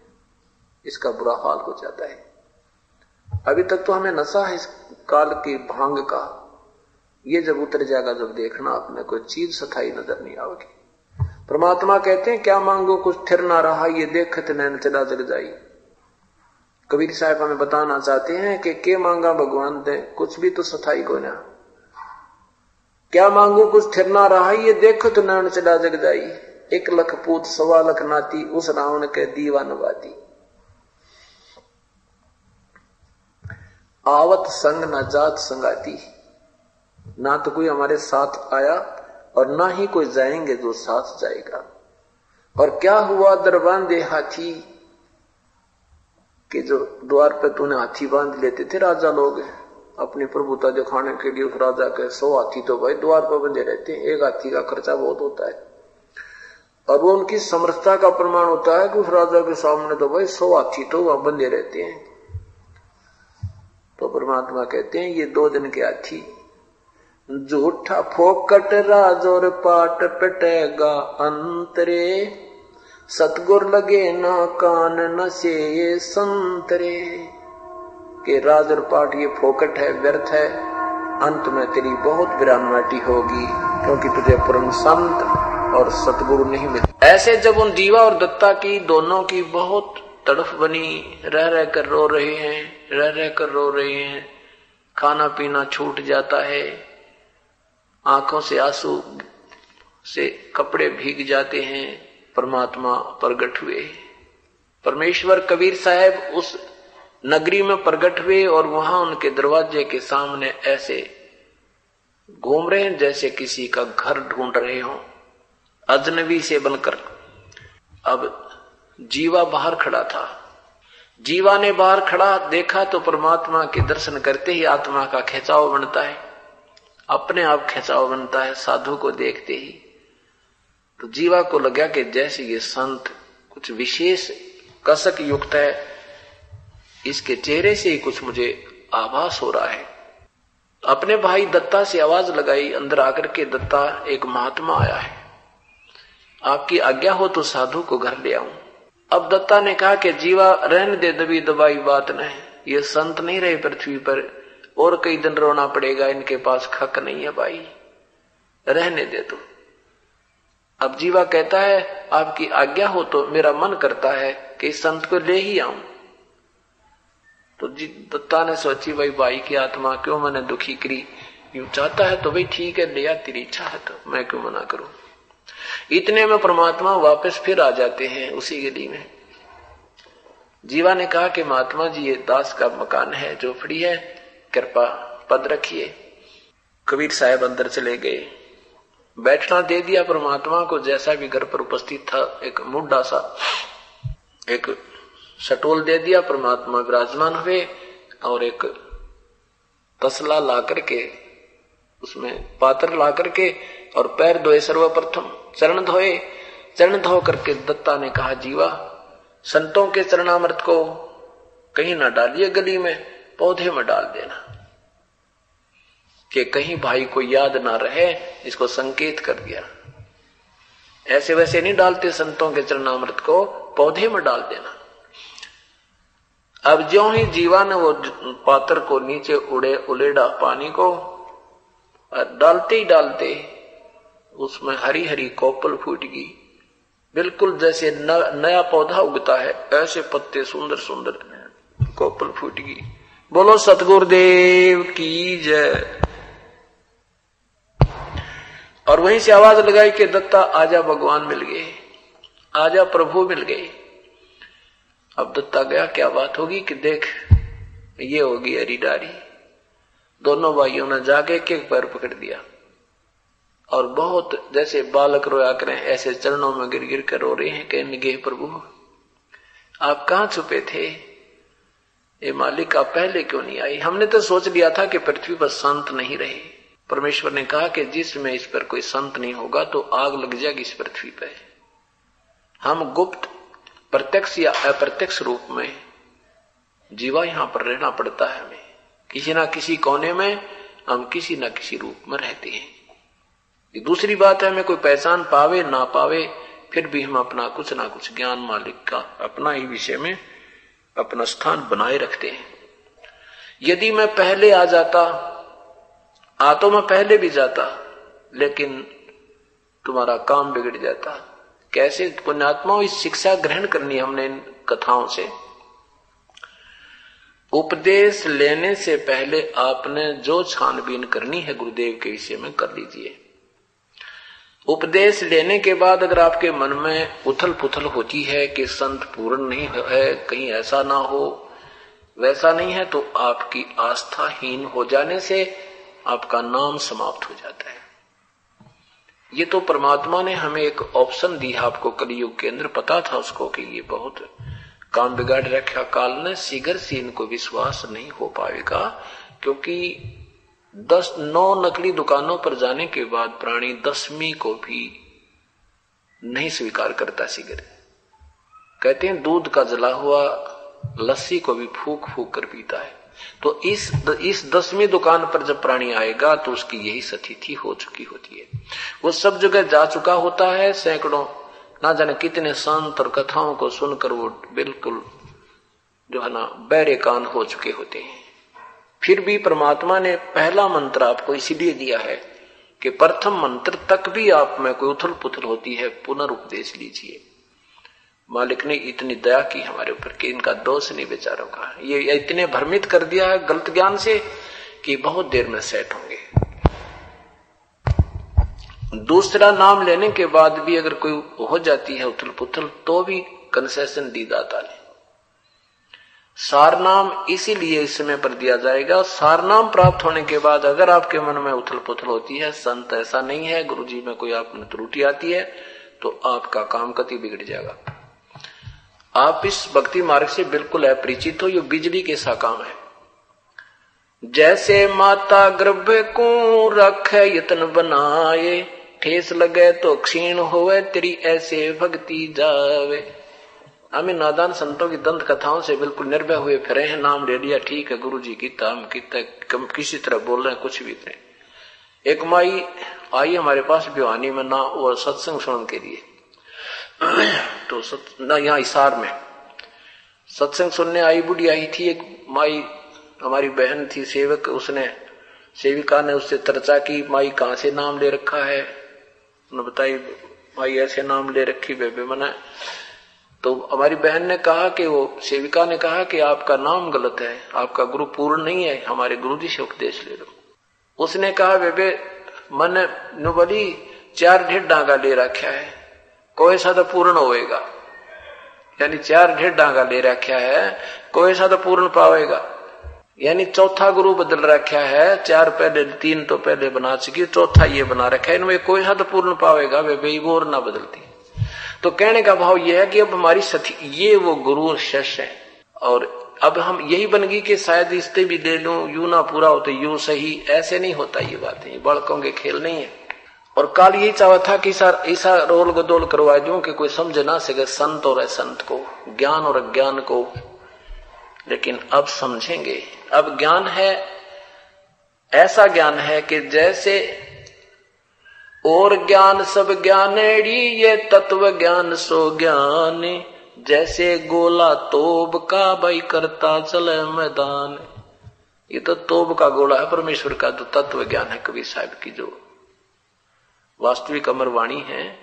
इसका बुरा हाल हो जाता है। अभी तक तो हमें नशा है इस काल की भाँग का। ये जब उतर जाएगा, जब देखना अपने कोई चीज़ सथाई नज़र नहीं आवेगी परमात्मा कहते हैं, क्या मांगो, कुछ थिर ना रहा, ये देखत नैन चला जग जाई। कबीर साहब हमें बताना चाहते हैं कि के मांगा भगवान दे, कुछ भी तो सथाई को ना। क्या मांगो, कुछ थिर ना रहा, ये देखो तो नैन चला जग जाई। एक लख पूत, सवा लख नाती, उस रावण के दीवान आवत संग न जात संगाती। ना तो कोई हमारे साथ आया और ना ही कोई जाएँगे जो साथ जाएगा। और क्या हुआ दरबान हाथी? के जो द्वार पे तूने हाथी बाँध लेते थे, राजा लोग। अपनी प्रभुता दिखाने के लिए उस राजा के सौ हाथी तो भाई द्वार पर बंधे रहते हैं, एक हाथी का खर्चा बहुत होता है। और वो उनकी समर्थता का प्रमाण होता है कि उस राजा के सामने तो भाई सौ हाथी तो वहाँ बंधे रहते हैं। तो परमात्मा कहते हैं, ये दो दिन के हाथी झूठा फोकट राजोर पाट पटेगा अंतरे। सतगुर लगे ना कान, न से ये संतरे। के राज और पाठ ये फोकट है, व्यर्थ है, अंत में तेरी बहुत विरानवाटी होगी, क्योंकि तुझे पूर्ण संत और सतगुरु नहीं मिले। ऐसे जब उन दीवा और दत्ता की, दोनों की बहुत तड़फ बनी, रह रह कर रो रहे हैं, रह रह कर रो रहे हैं। खाना पीना छूट जाता है। आँखों से आँसू से कपड़े भीग जाते हैं। परमात्मा प्रगट हुए। परमेश्वर कबीर साहब उस नगरी में प्रगट हुए और वहाँ उनके दरवाजे के सामने ऐसे घूम रहे हैं जैसे किसी का घर ढूंढ रहे हो। अजनबी से बनकर। अब जीवा बाहर खड़ा था। जीवा ने बाहर खड़ा, देखा तो परमात्मा के दर्शन करते ही आत्मा का खेचाव बनता है। अपने आप खेचाव बनता है, साधु को देखते ही। तो जीवा को लगा कि जैसे ये संत कुछ विशेष कसक युक्त है, इसके चेहरे से ही कुछ मुझे आभास हो रहा है। अपने भाई दत्ता से आवाज़ लगाई, अंदर आकर के दत्ता, एक महात्मा आया है। आपकी आज्ञा हो तो साधु को घर ले आऊँ। अब दत्ता ने कहा कि जीवा, रहने दे दबी दबाई बात नहीं। ये संत नहीं रहे पृथ्वी पर, और कई दिन रोना पड़ेगा, इनके पास खक नहीं है भाई। रहने दे दो अब जीवा कहता है, आपकी आज्ञा हो तो मेरा मन करता है कि इस संत को ले ही आऊँ। तो जी, दत्ता ने सोची, भाई भाई की आत्मा क्यों मैंने दुखी करी? यू चाहता है तो भाई ठीक है लिया तेरी इच्छा है तो मैं क्यों मना करूँ? इतने में परमात्मा वापस फिर आ जाते हैं उसी गली में। जीवा ने कहा कि महात्मा जी, ये दास का मकान है झोपड़ी है, कृपा पद रखिए। कबीर साहब अंदर चले गए। बैठना दे दिया परमात्मा को, जैसा भी घर पर उपस्थित था, एक मुड्डा सा। एक सटोल दे दिया, परमात्मा विराजमान हुए, और एक तसला ला करके, उसमें पात्र ला करके, और पैर धोए सर्वप्रथम। चरण धोए। चरण धो करके दत्ता ने कहा, जीवा, संतों के चरणामृत को कहीं ना डालिए गली में, पौधे में डाल देना। कि कहीं भाई को याद ना रहे, इसको संकेत कर दिया। ऐसे वैसे नहीं डालते संतों के चरणामृत को, पौधे में डाल देना। अब ज्यो ही जीवा ने वो पात्र को नीचे उड़े उलेड़ा पानी को डालते ही डालते उसमें हरी हरी कोपल फूट गई। बिल्कुल जैसे न, नया पौधा उगता है ऐसे पत्ते सुंदर सुंदर कोपल फूट गई। बोलो सतगुरुदेव की जय। और वहीं से आवाज़ लगाई कि दत्ता आजा भगवान मिल गए आजा प्रभु मिल गए। अब दत्ता गया क्या बात होगी कि देख ये होगी अरी डारी। दोनों भाइयों ने जाके के पैर पकड़ दिया। और बहुत जैसे बालक रोया करें, ऐसे चरणों में गिर गिर कर रो रहे हैं कहने गे प्रभु, आप कहा छुपे थे? ये मालिक, आप पहले क्यों नहीं आई? हमने तो सोच लिया था कि पृथ्वी पर संत नहीं रहे। परमेश्वर ने कहा कि जिसमें इस पर कोई संत नहीं होगा तो आग लग जाएगी इस पृथ्वी पर हम गुप्त, प्रत्यक्ष या अप्रत्यक्ष रूप में जीवा यहाँ पर रहना पड़ता है हमें। किसी ना किसी कोने में हम किसी ना किसी रूप में रहते हैं। दूसरी बात है, हमें कोई पहचान पावे, ना पावे, फिर भी हम अपना कुछ ना कुछ ज्ञान मालिक का अपना ही विषय में अपना स्थान बनाए रखते हैं। यदि मैं पहले आ जाता, आ तो मैं पहले भी जाता, लेकिन तुम्हारा काम बिगड़ जाता। कैसे? पुण्यात्माओं इस शिक्षा ग्रहण करनी हमने इन कथाओं से। उपदेश लेने से पहले आपने जो छानबीन करनी है गुरुदेव के विषय में कर लीजिए। उपदेश लेने के बाद अगर आपके मन में उथल पुथल होती है कि संत पूर्ण नहीं है कहीं ऐसा ना हो, वैसा नहीं है तो आपकी आस्थाहीन हो जाने से आपका नाम समाप्त हो जाता है। ये तो परमात्मा ने हमें एक ऑप्शन दी है, आपको कलयुग के अंदर पता था उसको कि ये बहुत काम बिगाड़ रखा काल ने शीघ्र से इनको विश्वास नहीं हो पाएगा, क्योंकि दस, नौ नकली दुकानों पर जाने के बाद प्राणी दसवीं को भी नहीं स्वीकार करता शीघ्र कहते हैं, दूध का जला हुआ लस्सी को भी फूक फूक कर पीता है। तो इस इस दसवीं दुकान पर जब प्राणी आएगा तो उसकी यही स्थिति हो चुकी होती है। वो सब जगह जा चुका होता है, सैकड़ों, ना जाने कितने संत और कथाओं को सुनकर वो बिल्कुल, जो है ना बैरे कान हो चुके होते हैं। फिर भी परमात्मा ने पहला मंत्र आपको इसीलिए दिया है कि प्रथम मंत्र तक भी आप में कोई उथल पुथल होती है पुनर्उपदेश लीजिए। मालिक ने इतनी दया की हमारे ऊपर कि इनका दोष नहीं बेचारों का। ये इतने भ्रमित कर दिया है गलत ज्ञान से कि बहुत देर में सेट होंगे। दूसरा नाम लेने के बाद भी अगर कोई हो जाती है उथल पुथल तो भी कंसेशन दी दाता ने। सारनाम इसीलिए इस समय पर दिया जाएगा। सारनाम प्राप्त होने के बाद अगर आपके मन में उथल पुथल होती है, संत ऐसा नहीं है गुरु जी में कोई आप में त्रुटि आती है तो आपका काम कति बिगड़ जाएगा। आप इस भक्ति मार्ग से बिल्कुल अपरिचित हो, ये बिजली के सा काम है। जैसे माता गर्भ को रखे, यत्न बनाए, ठेस लगे तो क्षीण होवे, तेरी ऐसे भक्ति जावे। हमें नादान संतों की दंत कथाओं से बिल्कुल निर्भय हुए फिरे हैं। नाम ले लिया ठीक है गुरु जी की हम किसी तरह बोल रहे हैं कुछ भी नहीं एक माई आई हमारे पास भिवानी में ना वो सत्संग सुनने के लिए। तो सत, ना यहाँ इसार में। सत्संग सुनने आई बुढ़ी आई थी एक माई हमारी बहन थी सेवक उसने सेविका ने उससे चर्चा की माई कहाँ से नाम ले रखा है? उन्होंने बताई माई ऐसे नाम ले रखी बेबे मना। तो हमारी बहन ने कहा कि वो सेविका ने कहा कि आपका नाम गलत है, आपका गुरु पूर्ण नहीं है, हमारे गुरु जी से उपदेश ले लो। उसने कहा, बेबे, मन नुबली चार ढेर डांगा ले रखा है, कोई सा तो पूर्ण होएगा। यानी चार ढेर डांगा ले रखा है, कोई सा तो पूर्ण पावेगा। यानी चौथा गुरु बदल रखा है, चार पहले, तीन तो पहले बना चुकी चौथा ये बना रखा है, इनमें कोई सा तो पूर्ण पावेगा वे बेईबोर ना बदलती। तो कहने का भाव यह है कि अब हमारी सथी ये वो गुरु शिष्य है। और अब हम यही बन गई कि शायद इससे भी ले लू यू ना पूरा हो तो यू सही, ऐसे नहीं होता ये बात। बातें बड़कों के खेल नहीं है। और काल यही चाहा था कि सर ऐसा रोल गदोल करवा दू कि कोई समझ ना सके संत और असंत को, ज्ञान और अज्ञान को। लेकिन अब समझेंगे। अब ज्ञान है, ऐसा ज्ञान है कि जैसे और ज्ञान सब ज्ञानेड़ी, ये तत्व ज्ञान सो ज्ञान। जैसे गोला तोब का भाई करता चले मैदान। ये तो तोब का गोला है, परमेश्वर का जो तत्व ज्ञान है कवि साहब की जो वास्तविक अमर वाणी है।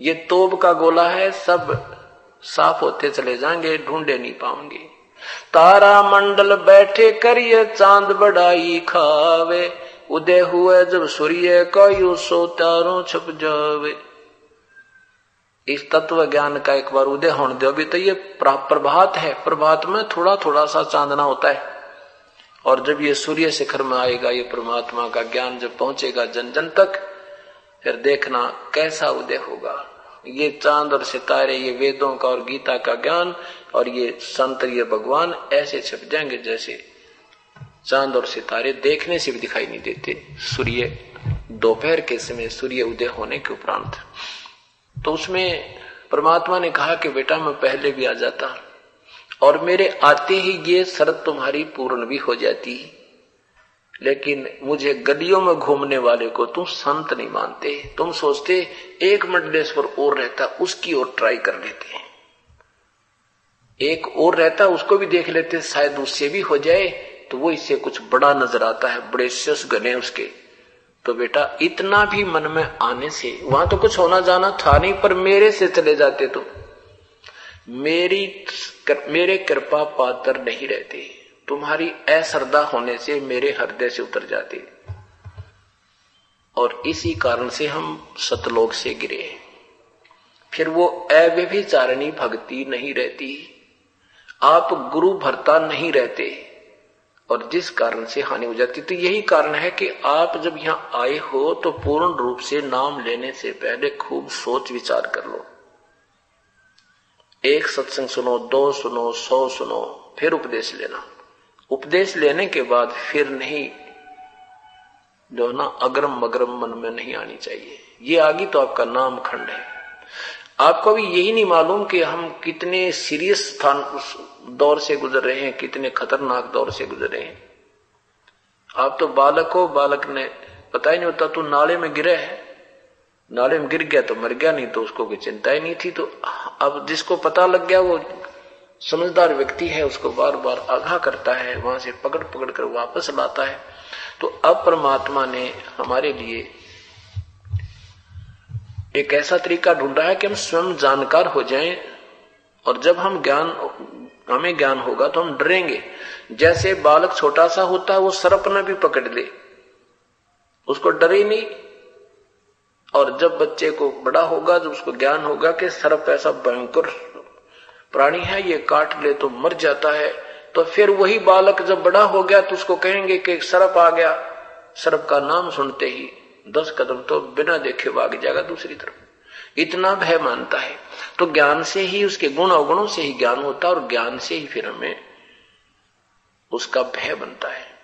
ये तोब का गोला है, सब साफ़ होते चले जाएँगे, ढूंढे नहीं पाओगे। तारा मंडल बैठे करिए, चाँद बढ़ाई खावे। उदय हुए जब सूर्य का यू सो तारों छप जावे। इस तत्व ज्ञान का एक बार उदय होने दो। अभी तो ये प्रभात है। प्रभात में थोड़ा थोड़ा सा चांदना होता है। और जब ये सूर्य शिखर में आएगा, ये परमात्मा का ज्ञान जब पहुंचेगा जन जन तक, फिर देखना कैसा उदय होगा। ये चाँद और सितारे, ये वेदों का और गीता का ज्ञान और ये संत, ये भगवान ऐसे छप जाएँगे जैसे चाँद और सितारे देखने से भी दिखाई नहीं देते। सूर्य दोपहर के समय सूर्य उदय होने के उपरांत। तो उसमें परमात्मा ने कहा कि बेटा मैं पहले भी आ जाता और मेरे आते ही ये शरत तुम्हारी पूर्ण भी हो जाती। लेकिन मुझे गलियों में घूमने वाले को तुम संत नहीं मानते। तुम सोचते, एक मंडलेश्वर और रहता, उसकी ओर ट्राई कर लेते। एक और रहता, उसको भी देख लेते, शायद उससे भी हो जाए। तो वो इससे कुछ बड़ा नज़र आता है बड़े शस गने उसके। तो बेटा इतना भी मन में आने से वहाँ तो कुछ होना जाना था नहीं पर मेरे से चले जाते तो मेरी कर, मेरे कृपा पात्र नहीं रहते। तुम्हारी अश्रद्धा होने से मेरे हृदय से उतर जाते। और इसी कारण से हम सतलोक से गिरे। फिर वो अव्यभिचारणी भक्ति नहीं रहती। आप गुरु भरता नहीं रहते। और जिस कारण से हानि हो जाती तो यही कारण है कि आप जब यहाँ आए हो तो पूर्ण रूप से नाम लेने से पहले खूब सोच विचार कर लो। एक सत्संग सुनो, दो सुनो, सौ सुनो, फिर उपदेश लेना। उपदेश लेने के बाद फिर नहीं, जो है ना, अग्रम मगरम मन में नहीं आनी चाहिए। ये आगी तो आपका नाम खंड है। आपको भी यही नहीं मालूम कि हम कितने सीरियस स्थान दौर से गुजर रहे हैं, कितने खतरनाक दौर से गुजर रहे हैं। आप तो बालक हो, बालक ने पता ही नहीं होता, तू नाले में गिरे है। नाले में गिर गया तो मर गया, नहीं तो उसको कोई चिंता ही नहीं थी। तो अब जिसको पता लग गया, वो समझदार व्यक्ति है, उसको बार बार आगाह करता है, वहाँ से पकड़ पकड़ कर वापस लाता है। तो अब परमात्मा ने हमारे लिए एक ऐसा तरीका ढूंढा है कि हम स्वयं जानकार हो जाएँ, और जब हम ज्ञान हमें ज्ञान होगा तो हम डरेंगे। जैसे बालक छोटा सा होता है, वो सरप न भी पकड़ ले। उसको डरे नहीं। और जब बच्चे को बड़ा होगा, जब उसको ज्ञान होगा कि सर्प ऐसा भयंकर प्राणी है, ये काट ले तो मर जाता है। तो फिर वही बालक जब बड़ा हो गया तो उसको कहेंगे कि सर्प आ गया। सर्प का नाम सुनते ही दस कदम तो बिना देखे भाग जाएगा दूसरी तरफ़। इतना भय मानता है। तो ज्ञान से ही उसके गुण अवगुणों से ही ज्ञान होता है और ज्ञान से ही फिर हमें उसका भय बनता है।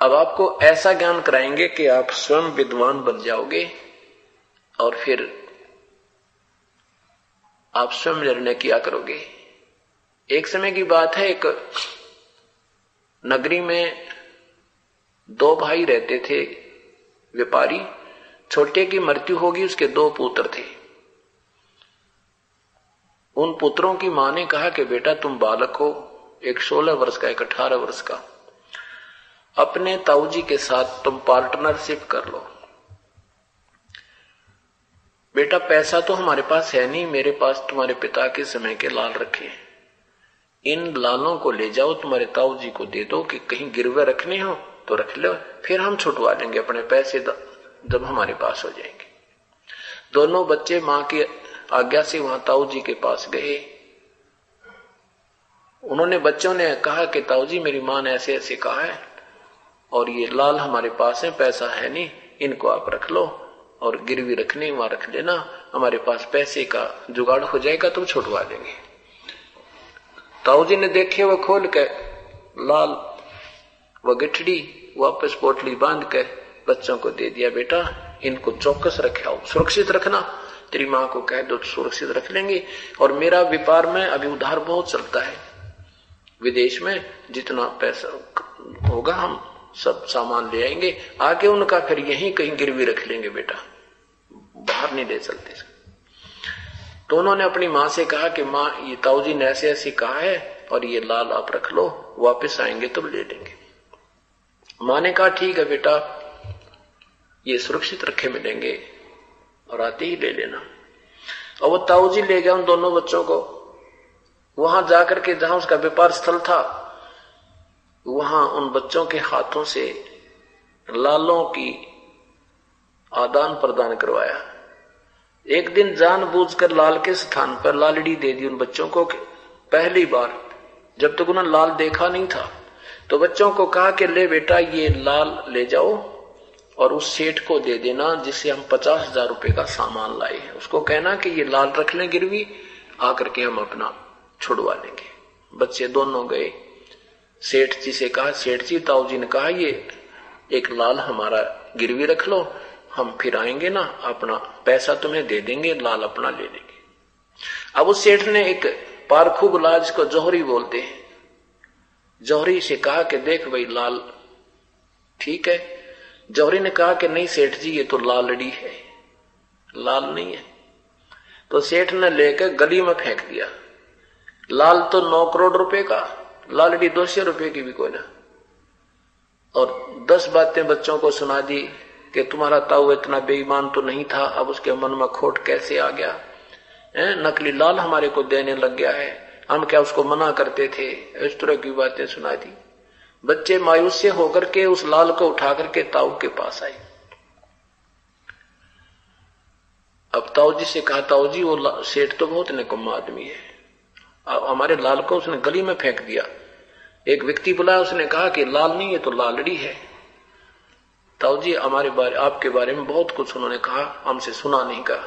अब आपको ऐसा ज्ञान कराएँगे कि आप स्वयं विद्वान बन जाओगे और फिर आप स्वयं निर्णय किया करोगे। एक समय की बात है, एक नगरी में दो भाई रहते थे, व्यापारी। छोटे की मृत्यु होगी, उसके दो पुत्र थे। उन पुत्रों की माँ ने कहा कि बेटा, तुम बालक हो, एक सोलह वर्ष का, एक अठारह वर्ष का। अपने ताऊजी के साथ तुम पार्टनरशिप कर लो। बेटा, पैसा तो हमारे पास है नहीं, मेरे पास तुम्हारे पिता के समय के लाल रखे इन लालों को ले जाओ, तुम्हारे ताऊ जी को दे दो कि कहीं गिरवे रखने हो तो रख लो, फिर हम छुटवा लेंगे अपने पैसे जब हमारे पास हो जाएँगे। दोनों बच्चे माँ की आज्ञा से वहाँ ताऊ जी के पास गए। उन्होंने बच्चों ने कहा कि ताऊ जी, मेरी माँ ने ऐसे ऐसे कहा है और ये लाल हमारे पास है, पैसा है नहीं, इनको आप रख लो और गिरवी रखने, वहाँ रख लेना हमारे पास पैसे का जुगाड़ हो जाएगा तो छुटवा देंगे। ताऊ जी ने देखे वो खोल के, लाल वो गिठड़ी वापस पोटली बाँध कर बच्चों को दे दिया, बेटा, इनको चौकस रखे, सुरक्षित रखना। तेरी माँ को कह दो, सुरक्षित रख लेंगे। और मेरा व्यापार में अभी उधार बहुत चलता है। विदेश में जितना पैसा होगा, हम सब सामान ले आएँगे। आके उनका फिर यहीं कहीं गिरवी रख लेंगे, बेटा। बाहर नहीं ले चलते। तो उन्होंने अपनी माँ से कहा कि, माँ, ये ताऊजी ने ऐसे ऐसे कहा है और ये लाल आप रख लो, वापस आएँगे तो ले लेंगे। माँ ने कहा, ठीक है बेटा ये सुरक्षित रखे मिलेंगे और आते ही ले लेना। और वो ताऊजी ले गया उन दोनों बच्चों को। वहाँ जाकर के जहाँ उसका व्यापार स्थल था, वहाँ उन बच्चों के हाथों से लालों की आदान प्रदान करवाया। एक दिन जानबूझकर लाल के स्थान पर लालड़ी दे दी उन बच्चों को पहली बार जब तक उन्होंने लाल देखा नहीं था तो बच्चों को कहा कि, ले बेटा, ये लाल ले जाओ। और उस सेठ को दे देना जिससे हम पचास हज़ार रुपए का सामान लाए हैं। उसको कहना कि ये लाल रख लें गिरवी, आकर के हम अपना छुड़वा लेंगे। बच्चे दोनों गए। सेठ जी से कहा, सेठ जी ताऊ जी ने कहा, ये एक लाल हमारा गिरवी रख लो, हम फिर आएँगे ना, अपना पैसा तुम्हें दे देंगे, लाल अपना ले लेंगे। अब उस सेठ ने एक पारखू गुलाज को जौहरी बोलते हैं। जौहरी से कहा कि देख भाई, लाल ठीक है जौहरी ने कहा कि नहीं, सेठ जी, ये तो लालड़ी है। लाल नहीं है। तो सेठ ने लेकर गली में फेंक दिया। लाल तो नौ करोड़ रुपए का लालड़ी दो सौ रुपए की भी कोई ना। और दस बातें बच्चों को सुना दी कि तुम्हारा ताऊ इतना बेईमान तो नहीं था, अब उसके मन में खोट कैसे आ गया? है, नकली लाल हमारे को देने लग गया है। हम क्या उसको मना करते थे? इस तरह की बातें सुना दी। बच्चे मायूस से होकर के उस लाल को उठा करके ताऊ के पास आए। अब ताऊ जी से कहा ताऊ जी वो सेठ तो बहुत निकम्मा आदमी है। अब हमारे लाल को उसने गली में फेंक दिया। एक व्यक्ति बुलाया, उसने कहा कि लाल नहीं है तो लालड़ी है। ताऊ जी हमारे बारे, आपके बारे में बहुत कुछ उन्होंने कहा, हमसे सुना नहीं कहा।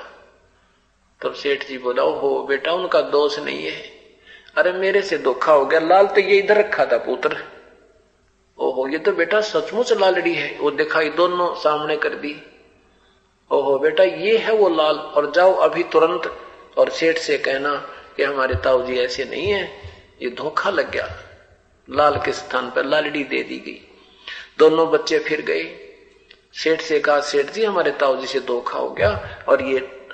तब सेठ जी बोला हो बेटा, उनका दोष नहीं है। अरे, मेरे से धोखा हो गया। लाल तो ये इधर रखा था, पुत्र। ओहो, ये तो बेटा सचमुच लालड़ी है। वो दिखाई दोनों सामने कर दी। ओहो, बेटा, ये है वो लाल। और जाओ अभी तुरंत और सेठ से कहना कि हमारे ताऊ जी ऐसे नहीं है। ये धोखा लग गया। लाल के स्थान पर लालड़ी दे दी गई। दोनों बच्चे फिर गए। सेठ से कहा, सेठ जी, हमारे ताऊ जी से धोखा हो गया। और ये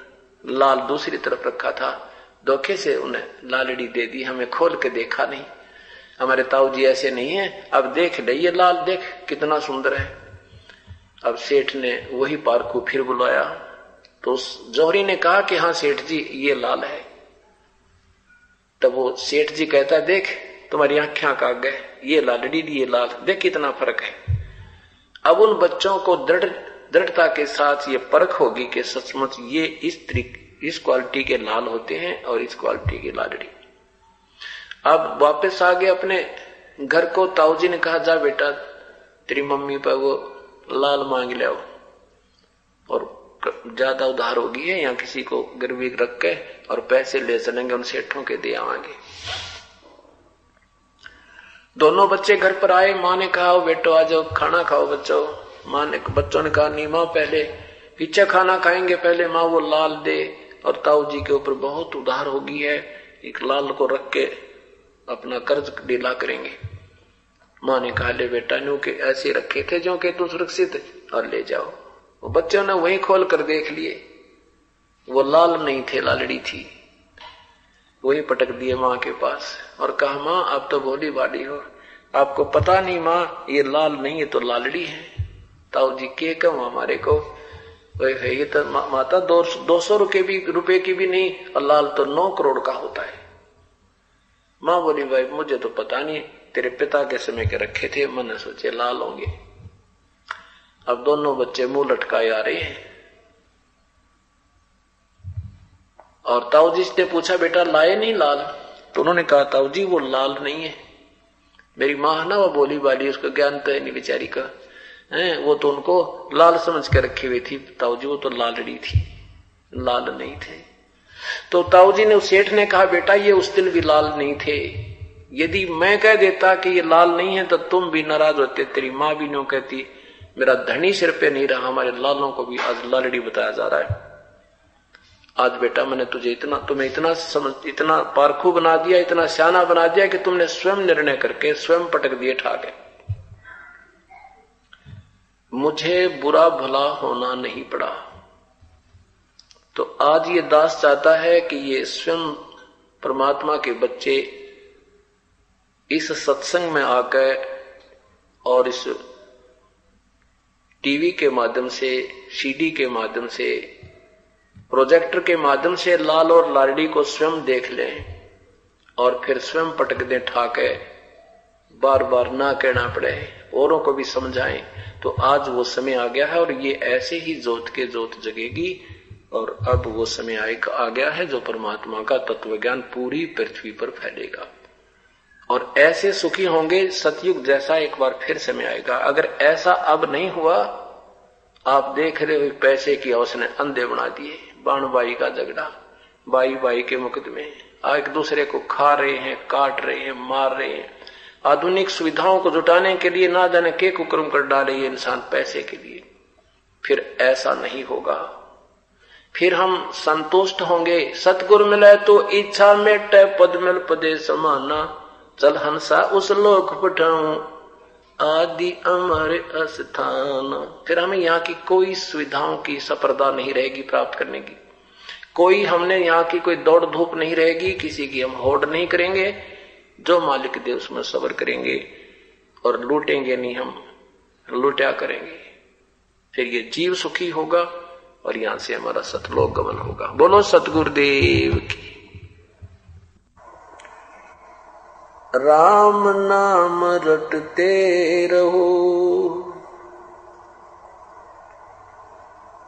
लाल दूसरी तरफ़ रखा था। धोखे से उन्हें लालड़ी दे दी। हमें खोल के देखा नहीं। हमारे ताऊ जी ऐसे नहीं है। अब देख ले ये लाल, देख, कितना सुंदर है। अब सेठ ने वही पार्क फिर बुलाया। तो जौहरी ने कहा कि हाँ सेठ जी, ये लाल है। तब वो सेठ जी कहता, देख, तुम्हारी आँखें का गए। ये लालड़ी ये लाल। देख, कितना फ़र्क है। अब उन बच्चों को दृढ़, दृढ़ता के साथ ये परख होगी कि सचमुच ये इस तरीके, इस क्वालिटी के लाल होते हैं और इस क्वालिटी की लालड़ी अब वापस आ गए अपने घर को। ताऊजी ने कहा, जा बेटा, तेरी मम्मी पर वो लाल मांग लिया और ज़्यादा उधार होगी है या किसी को गिरवी रख के और पैसे ले चलेंगे उन सेठों के दे आवांगे। दोनों बच्चे घर पर आए। माँ ने कहा बेटो, आ जाओ, खाना खाओ बच्चों। माँ ने, बच्चों ने कहा, नहीं माँ, पहले पीछे खाना खाएँगे, पहले माँ वो लाल दे। और ताऊ जी के ऊपर बहुत उधार होगी है। एक लाल को रख के अपना कर्ज ढीला करेंगे। माँ ने कहा, ले बेटा, न्यू के ऐसे रखे थे जो के तू सुरक्षित और ले जाओ। वो बच्चों ने वही खोल कर देख लिए। वो लाल नहीं थे, लालड़ी थी। वही पटक दिए माँ के पास। और कहा, माँ, आप तो भोली भाली हो। आपको पता नहीं माँ, ये लाल नहीं है तो लालड़ी है। ताऊ जी, के कम हमारे को? ये तो माता दो सौ रुपये रुपए की भी नहीं, और लाल तो नौ करोड़ का होता है। माँ बोली, भाई, मुझे तो पता नहीं, तेरे पिता के समय के रखे थे? मैंने सोचे, लाल होंगे। अब दोनों बच्चे मुँह लटकाए आ रहे हैं। और ताऊ जी ने पूछा, बेटा, लाए नहीं लाल? तो उन्होंने कहा ताऊ जी वो लाल नहीं है। मेरी माँ ना, वो बोली बाली उसका ज्ञान तो है नहीं बेचारी का। है, वो तो उनको लाल समझ के रखी हुई थी। ताऊ जी वो तो लालड़ी थी। लाल नहीं थे। तो ताऊ जी ने उस सेठ ने कहा, बेटा, ये उस दिन भी लाल नहीं थे। यदि मैं कह देता कि ये लाल नहीं है तो तुम भी नाराज़ होते, तेरी माँ भी नो कहती, मेरा धनी सिर पे नहीं रहा, हमारे लालों को भी आज लालड़ी बताया जा रहा है। आज बेटा, मैंने तुझे इतना, तुम्हें इतना समझ, इतना पारखू बना दिया, इतना सियाना बना दिया कि तुमने स्वयं निर्णय करके, स्वयं पटक दिए ठाके मुझे बुरा भला होना नहीं पड़ा। तो आज ये दास चाहता है कि ये स्वयं परमात्मा के बच्चे इस सत्संग में आकर और इस टीवी के माध्यम से सीडी के माध्यम से, प्रोजेक्टर के माध्यम से लाल और लालड़ी को स्वयं देख लें और फिर स्वयं पटक दें ठाके बार बार ना कहना पड़े, औरों को भी समझाएँ। तो आज वो समय आ गया है और ये ऐसे ही जोत के जोत जगेगी। और अब वो समय आ गया है जो परमात्मा का तत्व ज्ञान पूरी पृथ्वी पर फैलेगा। और ऐसे सुखी होंगे सतयुग जैसा एक बार फिर समय आएगा। अगर ऐसा अब नहीं हुआ, आप देख रहे हो पैसे की उसने अंधे बना दिए बाण बाई का झगड़ा बाई बाई के मुकदमे एक दूसरे को खा रहे हैं, काट रहे हैं, मार रहे हैं। आधुनिक सुविधाओं को जुटाने के लिए ना जाने के कुक्रम कर डाले इंसान पैसे के लिए। फिर ऐसा नहीं होगा। फिर हम संतुष्ट होंगे। सतगुरु मिले तो इच्छा में पद मिल पदे समाना। चल हंसा उस लोक पठाऊ। आदि अमर अस्थान। फिर हमें यहाँ की कोई सुविधाओं की सफरदा नहीं रहेगी प्राप्त करने की। कोई हमने यहाँ की कोई दौड़ धूप नहीं रहेगी। किसी की हम होड़ नहीं करेंगे। जो मालिक दे उसमें सबर करेंगे और लूटेंगे नहीं हम। लूटा करेंगे। फिर ये जीव सुखी होगा। और यहाँ से हमारा सतलोक गमन होगा। बोलो सतगुरुदेव की। राम नाम रटते रहो।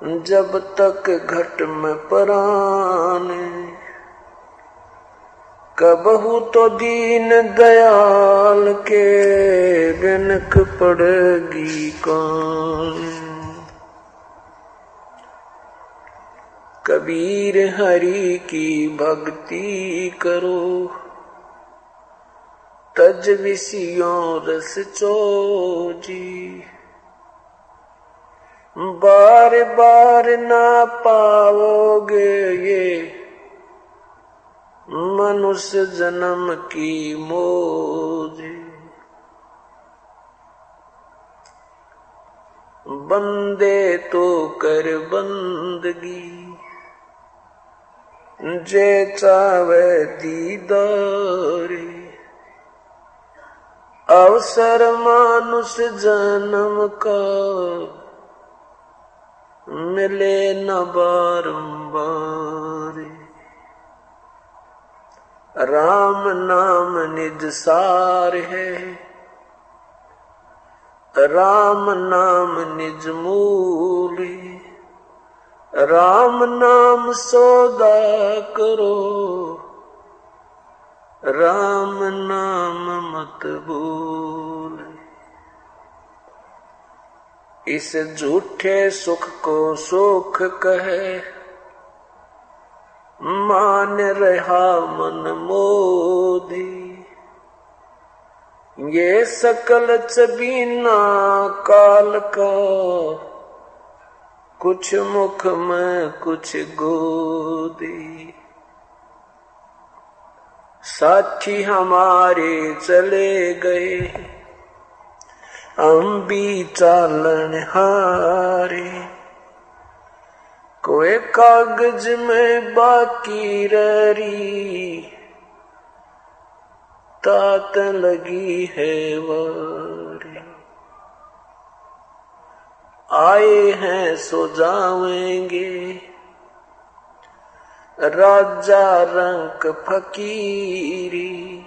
जब तक घट में परान, कबहू तो दीन दयाल के बिनक पड़ेगी कौन। कबीर हरि की भक्ति करो। तज विषयों रस चोजी। बार बार ना पाओगे ये मनुष्य जन्म की मोज। बंदे तो कर बंदगी। जे चावे दीदारी। अवसर मानुष जन्म का मिले न बारंबार। राम नाम निज सार है। राम नाम निज मूल राम नाम सौदा करो। राम नाम मत भूल। इस झूठे सुख को सुख कहे। मान रहा मन मोदी। ये सकल चबीना काल का कुछ मुख में कुछ गोदी। साथी हमारे चले गए हम भी चालन हारे। कोई कागज़ में बाकी रही तात लगी है वारी। आए हैं सो जावेंगे। राजा रंक फकीरी,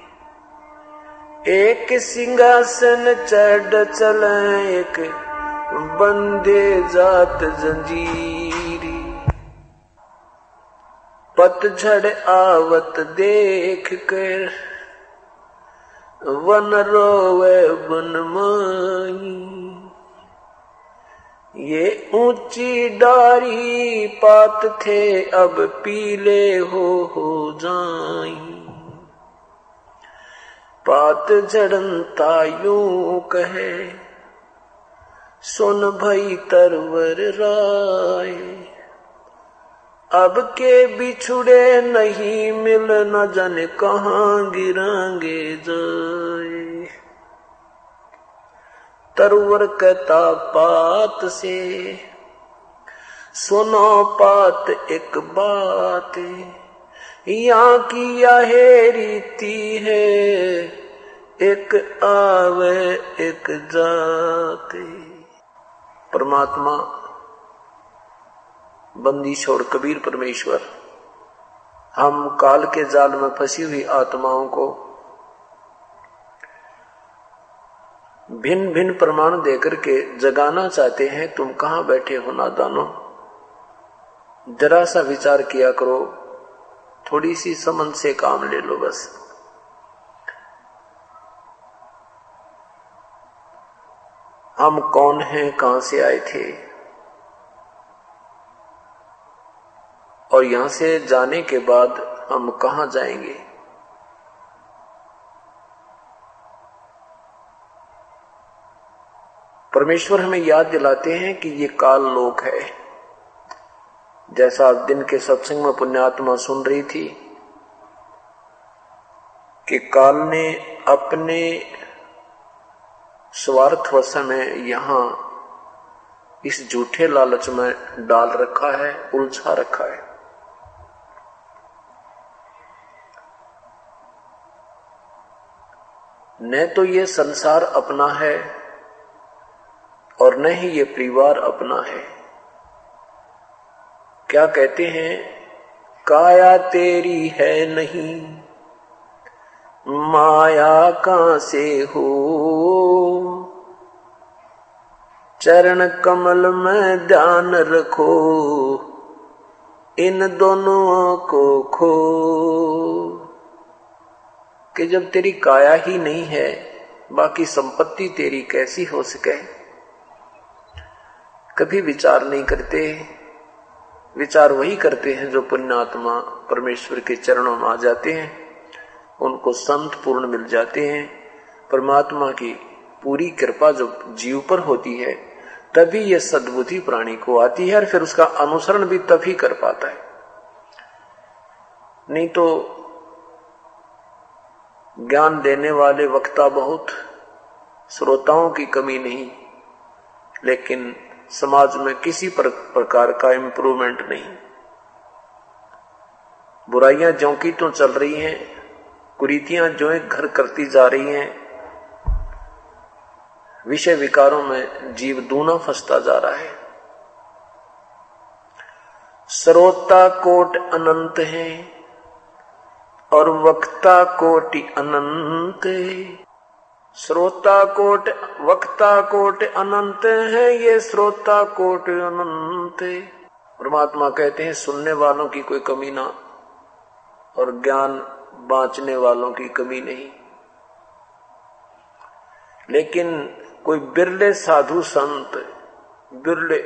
एक सिंहासन चढ़ चल, एक बंदे जात जंजीरी। पतझड़ आवत देख कर, वन रोवे बन माई। ये ऊँची डारी पात थे, अब पीले हो हो जाई। पात जड़नता यूँ कहे, सुन भई तरवर राय। अब के बिछुड़े नहीं, मिल न जन कहाँ गिरांगे जाए। तरवर कहता पात से। सुनो पात एक बात, यहाँ की यह रीति है, एक आवे एक जाते। परमात्मा बंदी छोड़ कबीर परमेश्वर, हम काल के जाल में फंसी हुई आत्माओं को भिन्न भिन्न प्रमाण देकर के जगाना चाहते हैं, तुम कहाँ बैठे हो नादानो जरा सा विचार किया करो थोड़ी सी समन से काम ले लो बस। हम कौन हैं, कहाँ से आए थे? और यहाँ से जाने के बाद हम कहा जाएँगे? परमेश्वर हमें याद दिलाते हैं कि ये काल लोक है। जैसा दिन के सत्संग में पुण्यात्मा सुन रही थी कि काल ने अपने स्वार्थ वश में यहाँ इस झूठे लालच में डाल रखा है, उलझा रखा है। न तो ये संसार अपना है और न ही ये परिवार अपना है। क्या कहते हैं? काया तेरी है नहीं। माया कहाँ से हो? चरण कमल में ध्यान रखो। इन दोनों को खो। कि जब तेरी काया ही नहीं है, बाकी संपत्ति तेरी कैसी हो सके? कभी विचार नहीं करते, विचार वही करते हैं जो पुण्यात्मा परमेश्वर के चरणों में आ जाते हैं, उनको संत पूर्ण मिल जाते हैं। परमात्मा की पूरी कृपा जो जीव पर होती है, तभी यह सद्बुद्धि प्राणी को आती है और फिर उसका अनुसरण भी तभी कर पाता है। नहीं तो ज्ञान देने वाले वक्ता बहुत, श्रोताओं की कमी नहीं, लेकिन समाज में किसी प्रकार का इंप्रूवमेंट नहीं। बुराइयाँ ज्यो की तो चल रही हैं, कुरीतियाँ जो घर करती जा रही हैं, विषय विकारों में जीव दूना फंसता जा रहा है। सरोता कोट अनंत है और वक्ता कोटि अनंत श्रोता कोट वक्ता कोट अनंत है, ये श्रोता कोट अनंत परमात्मा कहते हैं, सुनने वालों की कोई कमी ना, और ज्ञान बांचने वालों की कमी नहीं। लेकिन कोई बिरले साधु संत, बिरले,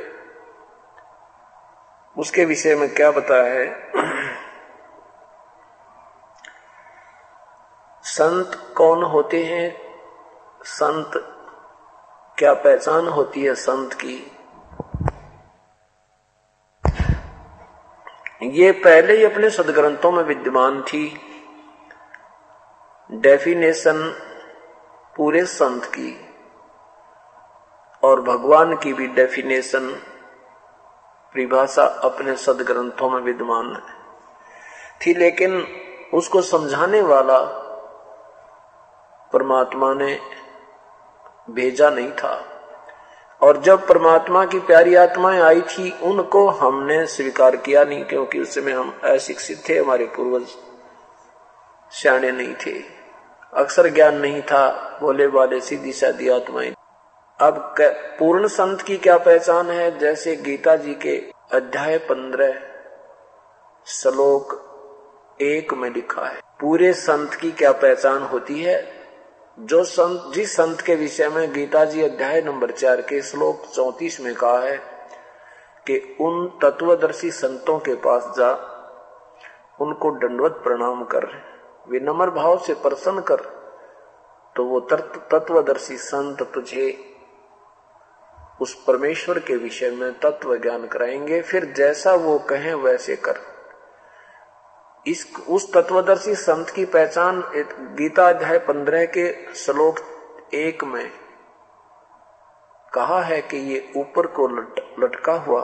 उसके विषय में क्या बताया है? संत कौन होते हैं? संत, क्या पहचान होती है संत की? ये पहले ही अपने सदग्रंथों में विद्यमान थी। डेफिनेशन पूरे संत की और भगवान की भी डेफिनेशन परिभाषा अपने सदग्रंथों में विद्यमान थी। लेकिन उसको समझाने वाला परमात्मा ने भेजा नहीं था। और जब परमात्मा की प्यारी आत्माएँ आई थी, उनको हमने स्वीकार किया नहीं, क्योंकि उस समय हम अशिक्षित थे, हमारे पूर्वज सियाणे नहीं थे। अक्सर ज्ञान नहीं था बोले वाले सीधी सादी आत्माएँ। अब पूर्ण संत की क्या पहचान है? जैसे गीता जी के अध्याय पंद्रह, श्लोक एक में लिखा है। पूरे संत की क्या पहचान होती है? जो संत, जिस संत के विषय में गीता जी अध्याय नंबर चार के श्लोक चौतीस में कहा है कि उन तत्वदर्शी संतों के पास जा, उनको दंडवत प्रणाम कर। विनम्र भाव से प्रसन्न कर तो वो तत्वदर्शी संत तुझे उस परमेश्वर के विषय में तत्व ज्ञान कराएँगे, फिर जैसा वो कहें वैसे कर। इस उस तत्वदर्शी संत की पहचान गीता अध्याय पंद्रह के श्लोक एक में कहा है कि ये ऊपर को लट, लटका हुआ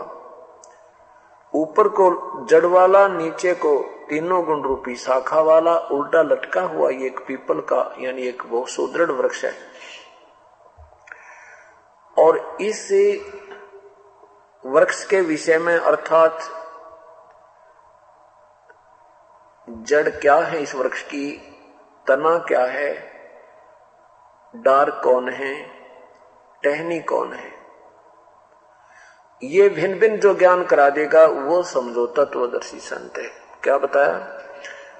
ऊपर को जड़ वाला नीचे को तीनों गुण रूपी शाखा वाला उल्टा लटका हुआ ये एक पीपल का यानी एक बहुत सुदृढ़ वृक्ष है। और इस वृक्ष के विषय में अर्थात जड़ क्या है इस वृक्ष की? तना क्या है? डार कौन है? टहनी कौन है? ये भिन्न भिन्न जो ज्ञान करा देगा, वो समझो तत्वदर्शी संत है। क्या बताया?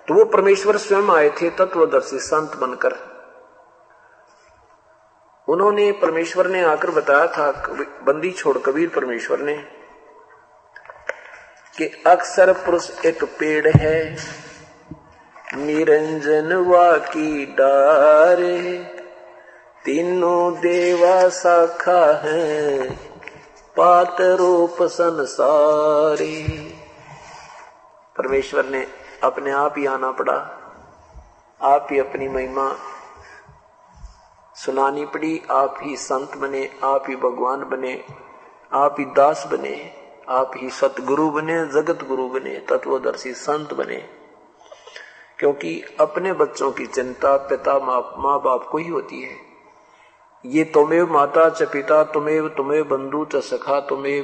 तो वो परमेश्वर स्वयं आए थे, तत्वदर्शी संत बनकर। उन्होंने, परमेश्वर ने आकर बताया था, बंदी छोड़ कबीर परमेश्वर ने, कि अक्सर पुरुष एक पेड़ है निरंजन वा की डारे, तीनों देवा शाखा है, पात रूप संसारी। परमेश्वर ने अपने आप ही आना पड़ा, आप ही अपनी महिमा सुनानी पड़ी, आप ही संत बने, आप ही भगवान बने, आप ही दास बने, आप ही सतगुरु बने जगत गुरु बने, तत्वदर्शी संत बने। क्योंकि अपने बच्चों की चिंता पिता, माँ बाप को ही होती है। ये तुमेव माता च पिता तुम्हें तुमेव बंधु च सखा तुम्हें